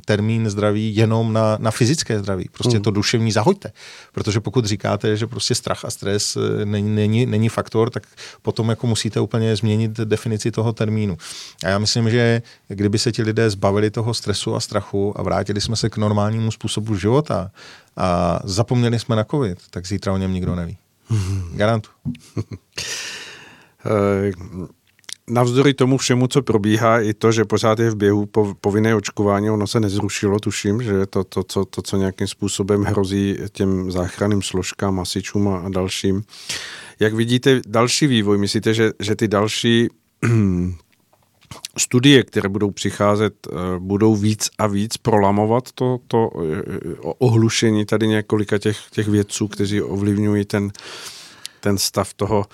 S2: termín zdraví jenom na, na fyzické zdraví. Prostě mm. to duševní zahoďte. Protože pokud říkáte, že prostě strach a stres eh, není, není, není faktor, tak potom jako musíte úplně změnit definici toho termínu. A já myslím, že kdyby se ti lidé zbavili toho stresu a strachu a vrátili jsme se k normálnímu způsobu života, života a zapomněli jsme na covid, tak zítra o něm nikdo neví. Garantu.
S1: Eh, navzdory tomu všemu, co probíhá, i to, že pořád je v běhu povinné očkování, ono se nezrušilo, tuším, že to, to, to, to co nějakým způsobem hrozí těm záchranným složkám, masičům a, a dalším. Jak vidíte další vývoj? Myslíte, že, že ty další [CLEARS THROAT] studie, které budou přicházet, eh, budou víc a víc prolamovat to, to eh, ohlušení tady několika těch, těch vědců, kteří ovlivňují ten, ten stav toho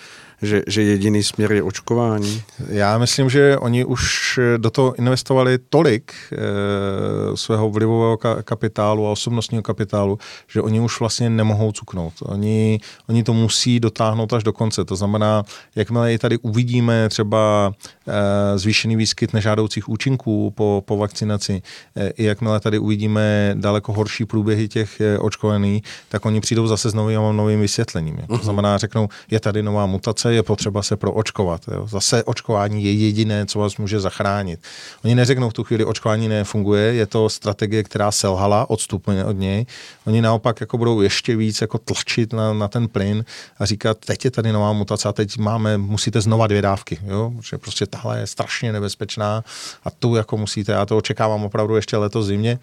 S1: že, že jediný směr je očkování?
S2: Já myslím, že oni už do toho investovali tolik e, svého vlivového ka- kapitálu a osobnostního kapitálu, že oni už vlastně nemohou cuknout. Oni, oni to musí dotáhnout až do konce. To znamená, jakmile tady uvidíme třeba e, zvýšený výskyt nežádoucích účinků po, po vakcinaci, e, i jakmile tady uvidíme daleko horší průběhy těch e, očkovaných, tak oni přijdou zase s novým, novým vysvětlením. To mhm. znamená, řeknou, je tady nová mutace, zase je potřeba se proočkovat. Jo. Zase očkování je jediné, co vás může zachránit. Oni neřeknou v tu chvíli, očkování nefunguje, je to strategie, která selhala odstupně od něj. Oni naopak jako budou ještě víc jako tlačit na, na ten plyn a říkat, teď je tady nová mutace a teď máme, musíte znova dvě dávky. Jo. Že prostě tahle je strašně nebezpečná a tu jako musíte, já to očekávám opravdu ještě letos zimě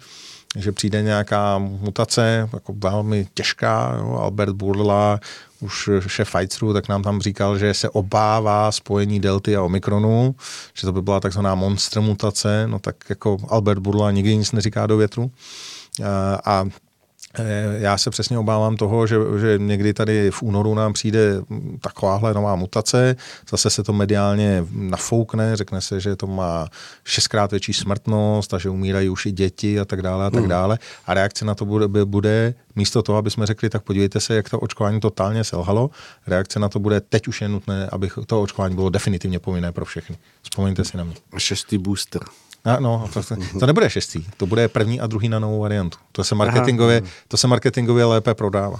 S2: že přijde nějaká mutace, jako velmi těžká. Jo. Albert Burla, už šéf Pfizeru, tak nám tam říkal, že se obává spojení delty a omikronu, že to by byla takzvaná monster mutace, no tak jako Albert Burla nikdy nic neříká do větru. A, já se přesně obávám toho, že, že někdy tady v únoru nám přijde takováhle nová mutace, zase se to mediálně nafoukne, řekne se, že to má šestkrát větší smrtnost a že umírají už i děti a tak dále a tak hmm. dále. A reakce na to bude, bude místo toho, aby jsme řekli, tak podívejte se, jak to očkování totálně selhalo, reakce na to bude, teď už je nutné, aby to očkování bylo definitivně povinné pro všechny. Vzpomeňte si na mě.
S1: Šestý booster.
S2: No, no to, to nebude šestý, to bude první a druhý na novou variantu. To se marketingově, to se marketingově lépe prodává.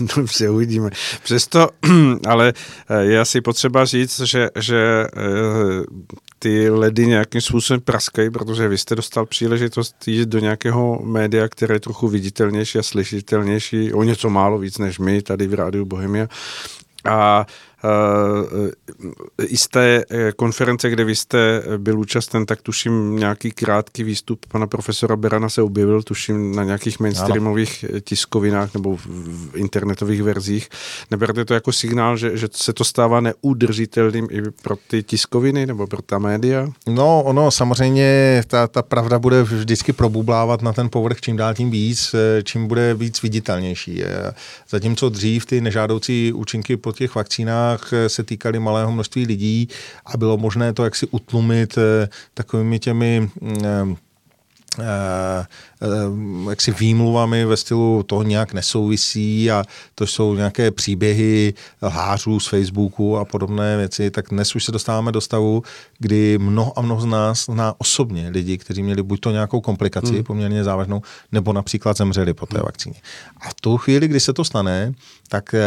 S2: [LAUGHS]
S1: no, se uvidíme. Přesto, [CLEARS THROAT] ale eh, je asi potřeba říct, že, že eh, ty ledy nějakým způsobem praskají, protože vy jste dostal příležitost jít do nějakého média, které je trochu viditelnější a slyšitelnější, o něco málo víc než my tady v Rádiu Bohemia. A i z té eh, konference, kde vy jste byl účasten, tak tuším nějaký krátký výstup pana profesora Berana se objevil, tuším na nějakých mainstreamových ano. tiskovinách nebo v internetových verzích. Neberte to jako signál, že, že se to stává neudržitelným i pro ty tiskoviny nebo pro ta média?
S2: No, ono samozřejmě, ta, ta pravda bude vždycky probublávat na ten povrch čím dál tím víc, eh, čím bude víc viditelnější. Eh, zatímco dřív ty nežádoucí účinky po těch vakcínách vakcínách eh, se týkaly malého množství lidí a bylo možné to jaksi utlumit eh, takovými těmi mm, Eh, jaksi výmluvami ve stylu to nějak nesouvisí a to jsou nějaké příběhy hářů z Facebooku a podobné věci, tak dnes už se dostáváme do stavu, kdy mnoho a mnoho z nás zná osobně lidi, kteří měli buď to nějakou komplikaci hmm. poměrně závažnou, nebo například zemřeli po té hmm. vakcíně. A v tu chvíli, kdy se to stane, tak eh,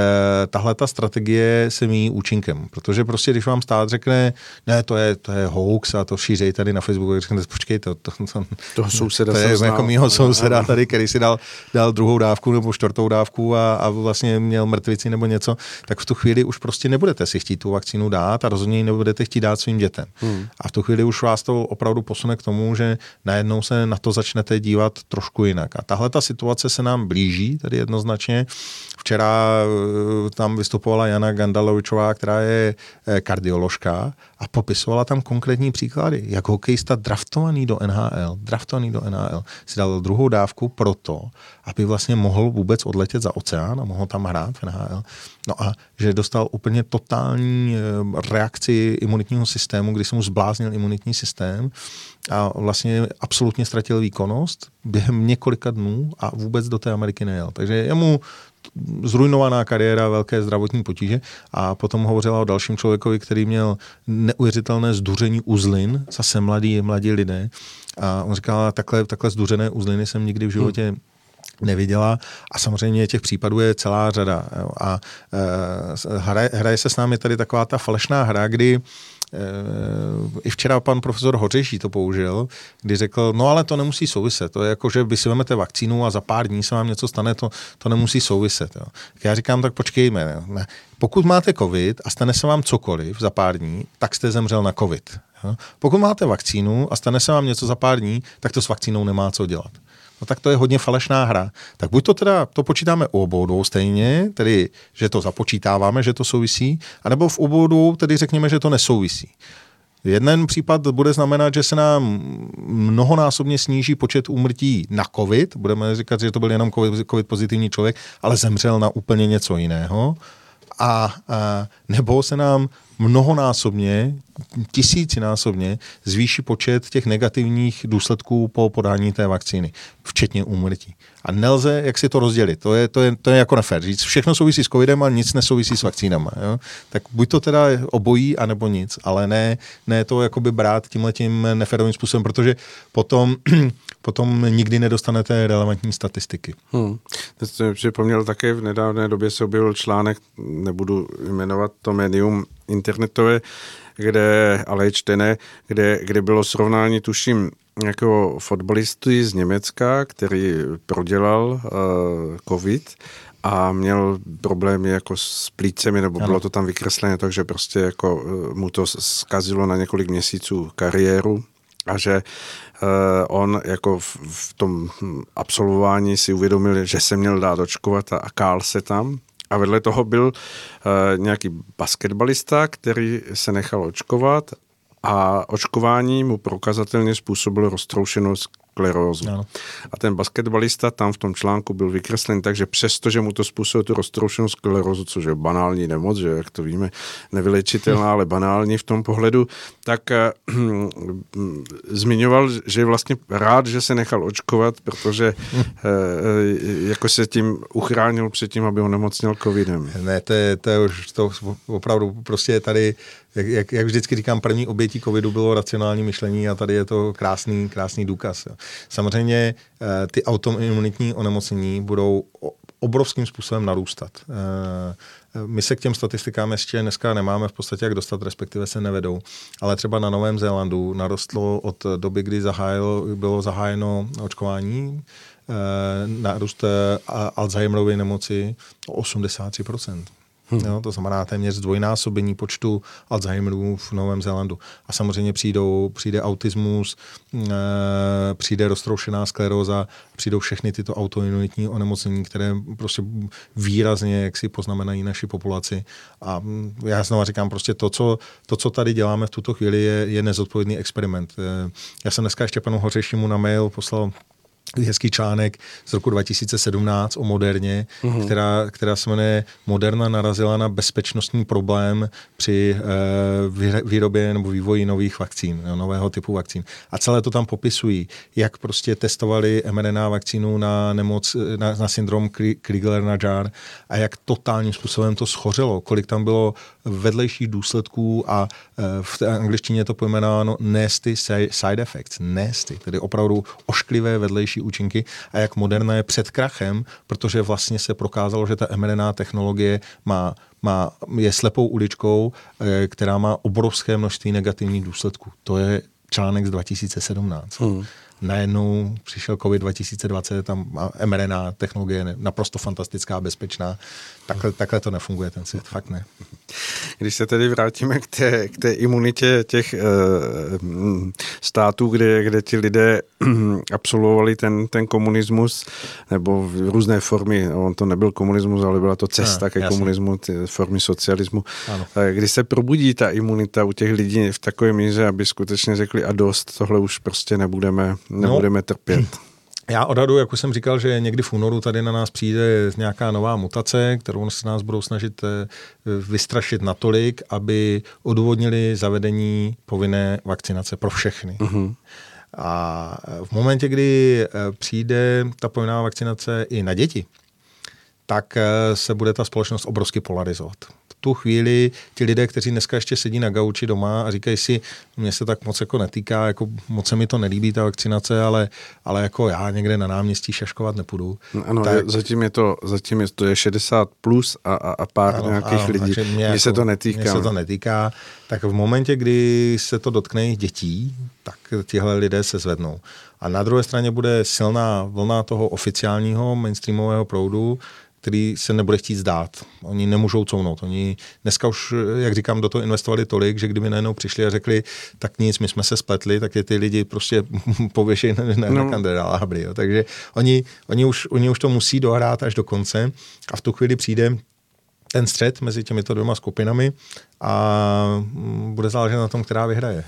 S2: tahle ta strategie se míjí účinkem, protože prostě, když vám stát řekne, ne, to je, to je hoax a to šířej tady na Facebooku, tak řeknete, počkejte, to, to, to,
S1: toho souseda
S2: to je jako mýho souseda tady, který si dal, dal druhou dávku nebo čtvrtou dávku a, a vlastně měl mrtvici nebo něco, tak v tu chvíli už prostě nebudete si chtít tu vakcínu dát a rozhodně ji nebudete chtít dát svým dětem. Hmm. A v tu chvíli už vás to opravdu posune k tomu, že najednou se na to začnete dívat trošku jinak. A tahle ta situace se nám blíží, tady jednoznačně. Včera tam vystupovala Jana Gandalovičová, která je kardioložka a popisovala tam konkrétní příklady, jak hokejista draftovaný do NHL, draftovaný do NHL, si dal druhou dávku proto, aby vlastně mohl vůbec odletět za oceán a mohl tam hrát v NHL. No a že dostal úplně totální eh, reakci imunitního systému, kdy se mu zbláznil imunitní systém a vlastně absolutně ztratil výkonnost během několika dnů a vůbec do té Ameriky nejel. Takže jemu zrujnovaná kariéra, velké zdravotní potíže a potom hovořila o dalším člověkovi, který měl neuvěřitelné zduření uzlin, zase mladí, mladí lidé a on říkal, takhle, takhle zduřené uzliny jsem nikdy v životě hmm neviděla a samozřejmě těch případů je celá řada. Jo. A e, hraje, hraje se s námi tady taková ta falešná hra, kdy Eh, i včera pan profesor Hořeší to použil, kdy řekl, no ale to nemusí souviset, to je jako, že vy si vezmete vakcínu a za pár dní se vám něco stane, to, to nemusí souviset. Jo. Já říkám, tak počkejme. Ne. pokud máte covid a stane se vám cokoliv za pár dní, tak jste zemřel na covid. Jo. Pokud máte vakcínu a stane se vám něco za pár dní, tak to s vakcínou nemá co dělat no tak to je hodně falešná hra. Tak buď to teda, to počítáme u obou dvou stejně, tedy, že to započítáváme, že to souvisí, anebo v obou dvou tedy řekněme, že to nesouvisí. Jeden případ bude znamenat, že se nám mnohonásobně sníží počet úmrtí na COVID. Budeme říkat, že to byl jenom COVID, COVID pozitivní člověk, ale zemřel na úplně něco jiného. A, a nebo se nám mnohonásobně, tisícinásobně zvýší počet těch negativních důsledků po podání té vakcíny, včetně úmrtí. A nelze, jak si to rozdělit. To je, to je, to je jako nefér. Říct, všechno souvisí s covidem a nic nesouvisí s vakcínama. Jo? Tak buď to teda obojí, anebo nic, ale ne, ne to jakoby brát tímhletím neférovým způsobem, protože potom, [CLEARS THROAT] potom nikdy nedostanete relevantní statistiky. Hmm.
S1: Připomněl také, v nedávné době se objevil článek, nebudu jmenovat to médium internetové, kde, ale je čtené, kde, kde bylo srovnání, tuším, jako fotbalisty z Německa, který prodělal uh, covid a měl problémy jako s plícemi, nebo ano. bylo to tam vykreslené, takže prostě jako uh, mu to zkazilo na několik měsíců kariéru a že uh, on jako v, v tom absolvování si uvědomil, že se měl dát očkovat a, a kál se tam a vedle toho byl uh, nějaký basketbalista, který se nechal očkovat a očkování mu prokazatelně způsobilo roztroušenost sklerózu. Ano. A ten basketbalista tam v tom článku byl vykreslen tak, že přesto, že mu to způsobilo tu roztroušenou sklerózu, což je banální nemoc, že jak to víme, nevylečitelná, [LAUGHS] ale banální v tom pohledu, tak uh, [CLEARS THROAT] zmiňoval, že je vlastně rád, že se nechal očkovat, protože uh, jako se tím uchránil před tím, aby ho nemocněl covidem.
S2: Ne, to je, to je už to opravdu prostě tady jak, jak, jak vždycky říkám, první obětí covidu bylo racionální myšlení a tady je to krásný, krásný důkaz. Samozřejmě eh, ty autoimunitní onemocnění budou obrovským způsobem narůstat. Eh, my se k těm statistikám ještě dneska nemáme v podstatě jak dostat, respektive se nevedou. Ale třeba na Novém Zélandu narostlo od doby, kdy zahájilo, bylo zahájeno očkování, eh, nárůst Alzheimerovy nemoci o 83%. Hmm. Jo, to znamená téměř zdvojnásobení počtu Alzheimerů v Novém Zélandu. A samozřejmě přijdou, přijde autismus, e, přijde roztroušená skleróza, přijdou všechny tyto autoimunitní onemocnění, které prostě výrazně jak si poznamenají naši populaci. A hm, já znovu říkám, prostě to, co, to, co tady děláme v tuto chvíli, je, je nezodpovědný experiment. E, já jsem dneska ještě panu Hořešimu na mail poslal hezký článek z roku 2017 o Moderně, mm-hmm. která, která se jmenuje Moderna narazila na bezpečnostní problém při e, výrobě nebo vývoji nových vakcín, no, nového typu vakcín. A celé to tam popisují, jak prostě testovali mRNA vakcínu na nemoc, na, na syndrom Krigler-Najjar a jak totálním způsobem to schořelo, kolik tam bylo vedlejších důsledků a e, v té angličtině je to pojmenováno nasty side effects, nasty, tedy opravdu ošklivé vedlejší účinky a jak Moderna je před krachem, protože vlastně se prokázalo, že ta mRNA technologie má, má, je slepou uličkou, eh, která má obrovské množství negativních důsledků. To je článek z 2017. Hmm. Najednou přišel COVID 2020, tam mRNA technologie naprosto fantastická, bezpečná. Takhle, takhle to nefunguje ten svět, fakt ne.
S1: Když se tedy vrátíme k té, k té imunitě těch e, států, kde, kde ti lidé [CLEARS THROAT] absolvovali ten, ten komunismus, nebo v různé formy, on to nebyl komunismus, ale byla to cesta ne, ke jasný. komunismu, ty formy socialismu. Ano. Kdy se probudí ta imunita u těch lidí v takové míře, aby skutečně řekli a dost, tohle už prostě nebudeme, nebudeme no. trpět. [CLEARS THROAT]
S2: Já odhadu, jak už jsem říkal, že někdy v únoru tady na nás přijde nějaká nová mutace, kterou se nás budou snažit eh, vystrašit natolik, aby odůvodnili zavedení povinné vakcinace pro všechny. Uh-huh. A v momentě, kdy eh, přijde ta povinná vakcinace i na děti, tak eh, se bude ta společnost obrovsky polarizovat tu chvíli ti lidé, kteří dneska ještě sedí na gauči doma a říkají si, mě se tak moc jako netýká, jako moc se mi to nelíbí, ta vakcinace, ale, ale jako já někde na náměstí šaškovat nepůjdu.
S1: Ano, tak, zatím je to, zatím je to je 60 plus a, a, a pár ano, nějakých ano, lidí. Mě, mě jako, se to netýká.
S2: Mně se to netýká. Tak v momentě, kdy se to dotkne jejich dětí, tak tihle lidé se zvednou. A na druhé straně bude silná vlna toho oficiálního mainstreamového proudu, který se nebude chtít zdát. Oni nemůžou counout. Oni dneska už, jak říkám, do toho investovali tolik, že kdyby najednou přišli a řekli, tak nic, my jsme se spletli, tak je ty lidi prostě [LAUGHS] pověšejí na, na, no. na kandidála Jo. Takže oni, oni, už, oni už to musí dohrát až do konce a v tu chvíli přijde ten střed mezi těmito dvěma skupinami a mm, bude záležet na tom, která vyhraje.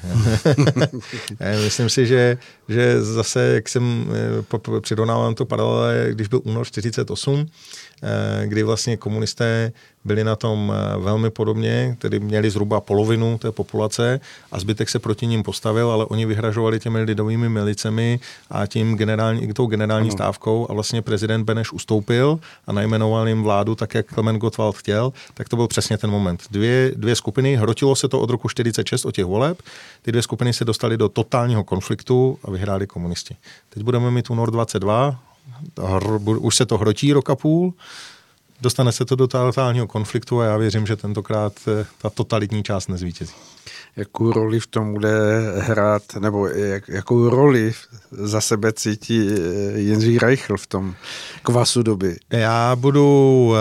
S2: [LAUGHS] Myslím si, že, že zase, jak jsem eh, přirovnával to paralele, když byl únor 48, Eh, kdy vlastně komunisté byli na tom eh, velmi podobně, tedy měli zhruba polovinu té populace a zbytek se proti ním postavil, ale oni vyhražovali těmi lidovými milicemi a tím generální, tou generální ano. stávkou a vlastně prezident Beneš ustoupil a najmenoval jim vládu tak, jak Klement Gottwald chtěl, tak to byl přesně ten moment. Dvě, dvě skupiny, hrotilo se to od roku 46 od těch voleb, ty dvě skupiny se dostaly do totálního konfliktu a vyhráli komunisti. Teď budeme mít únor 22, už se to hrotí roka půl, dostane se to do totálního konfliktu a já věřím, že tentokrát eh, ta totalitní část nezvítězí
S1: jakou roli v tom bude hrát, nebo jak, jakou roli za sebe cítí eh, Jindřich Reichl v tom kvasu doby?
S2: Já budu uh,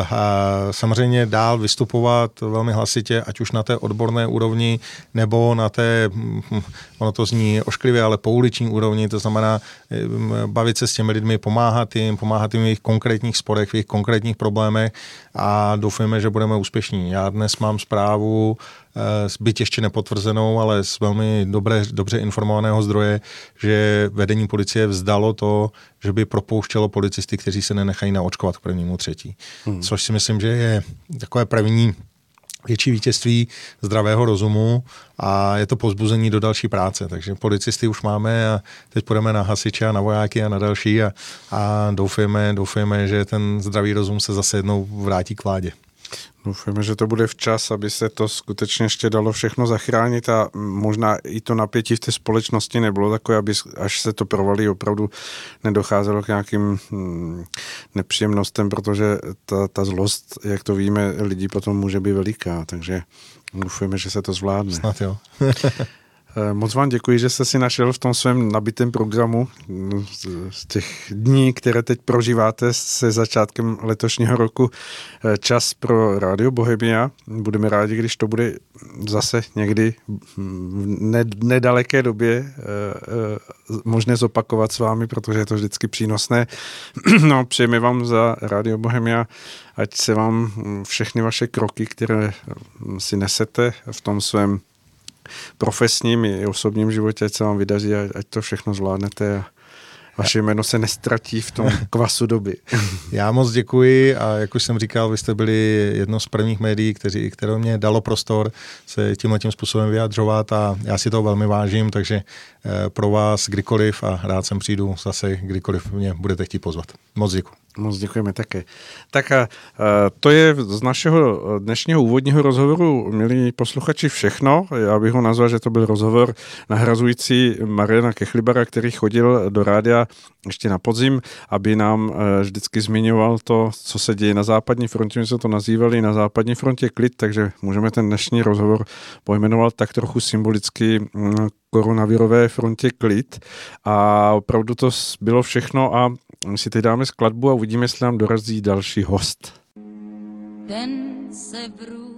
S2: samozřejmě dál vystupovat velmi hlasitě, ať už na té odborné úrovni, nebo na té, hm, ono to zní ošklivě, ale pouliční úrovni, to znamená hm, bavit se s těmi lidmi, pomáhat jim, pomáhat jim v jejich konkrétních sporech, v jejich konkrétních problémech a doufujeme, že budeme úspěšní. Já dnes mám zprávu Eh, byť ještě nepotvrzenou, ale z velmi dobré, dobře informovaného zdroje, že vedení policie vzdalo to, že by propouštělo policisty, kteří se nenechají naočkovat k prvnímu třetí. Hmm. Což si myslím, že je takové první větší vítězství zdravého rozumu a je to pozbuzení do další práce. Takže policisty už máme a teď půjdeme na hasiče a na vojáky a na další a, a doufujeme, doufujeme, že ten zdravý rozum se zase jednou vrátí k vládě.
S1: Doufujeme, že to bude včas, aby se to skutečně ještě dalo všechno zachránit a možná i to napětí v té společnosti nebylo takové, aby až se to provalí, opravdu nedocházelo k nějakým hm, nepříjemnostem, protože ta, ta zlost, jak to víme, lidí potom může být veliká, takže doufujeme, že se to zvládne.
S2: Snad jo. [LAUGHS]
S1: Eh, moc vám děkuji, že jste si našel v tom svém nabitém programu mm, z těch dní, které teď prožíváte se začátkem letošního roku eh, čas pro Radio Bohemia. Budeme rádi, když to bude zase někdy v nedaleké době eh, možné zopakovat s vámi, protože je to vždycky přínosné. [CLEARS THROAT] No, přejeme vám za Radio Bohemia, ať se vám všechny vaše kroky, které si nesete v tom svém profesním i osobním životě, ať se vám vydaří, ať to všechno zvládnete a vaše jméno se nestratí v tom [LAUGHS] kvasu doby.
S2: Já moc děkuji a jak už jsem říkal, vy jste byli jedno z prvních médií, kteří, které mě dalo prostor se tímhle tím způsobem vyjadřovat a já si to velmi vážím, takže eh, pro vás kdykoliv a rád sem přijdu zase, kdykoliv mě budete chtít pozvat. Moc děkuji.
S1: Moc děkujeme také. Tak a, to je z našeho dnešního úvodního rozhovoru, milí posluchači, všechno. Já bych ho nazval, že to byl rozhovor nahrazující Mariana Kechlibara, který chodil do rádia ještě na podzim, aby nám e, vždycky zmiňoval to, co se děje na západní frontě. My jsme to nazývali na západní frontě klid, takže můžeme ten dnešní rozhovor pojmenovat tak trochu symbolicky mm, koronavirové frontě klid a opravdu to bylo všechno a my si teď dáme skladbu a uvidíme, jestli nám dorazí další host. Ten se vrůží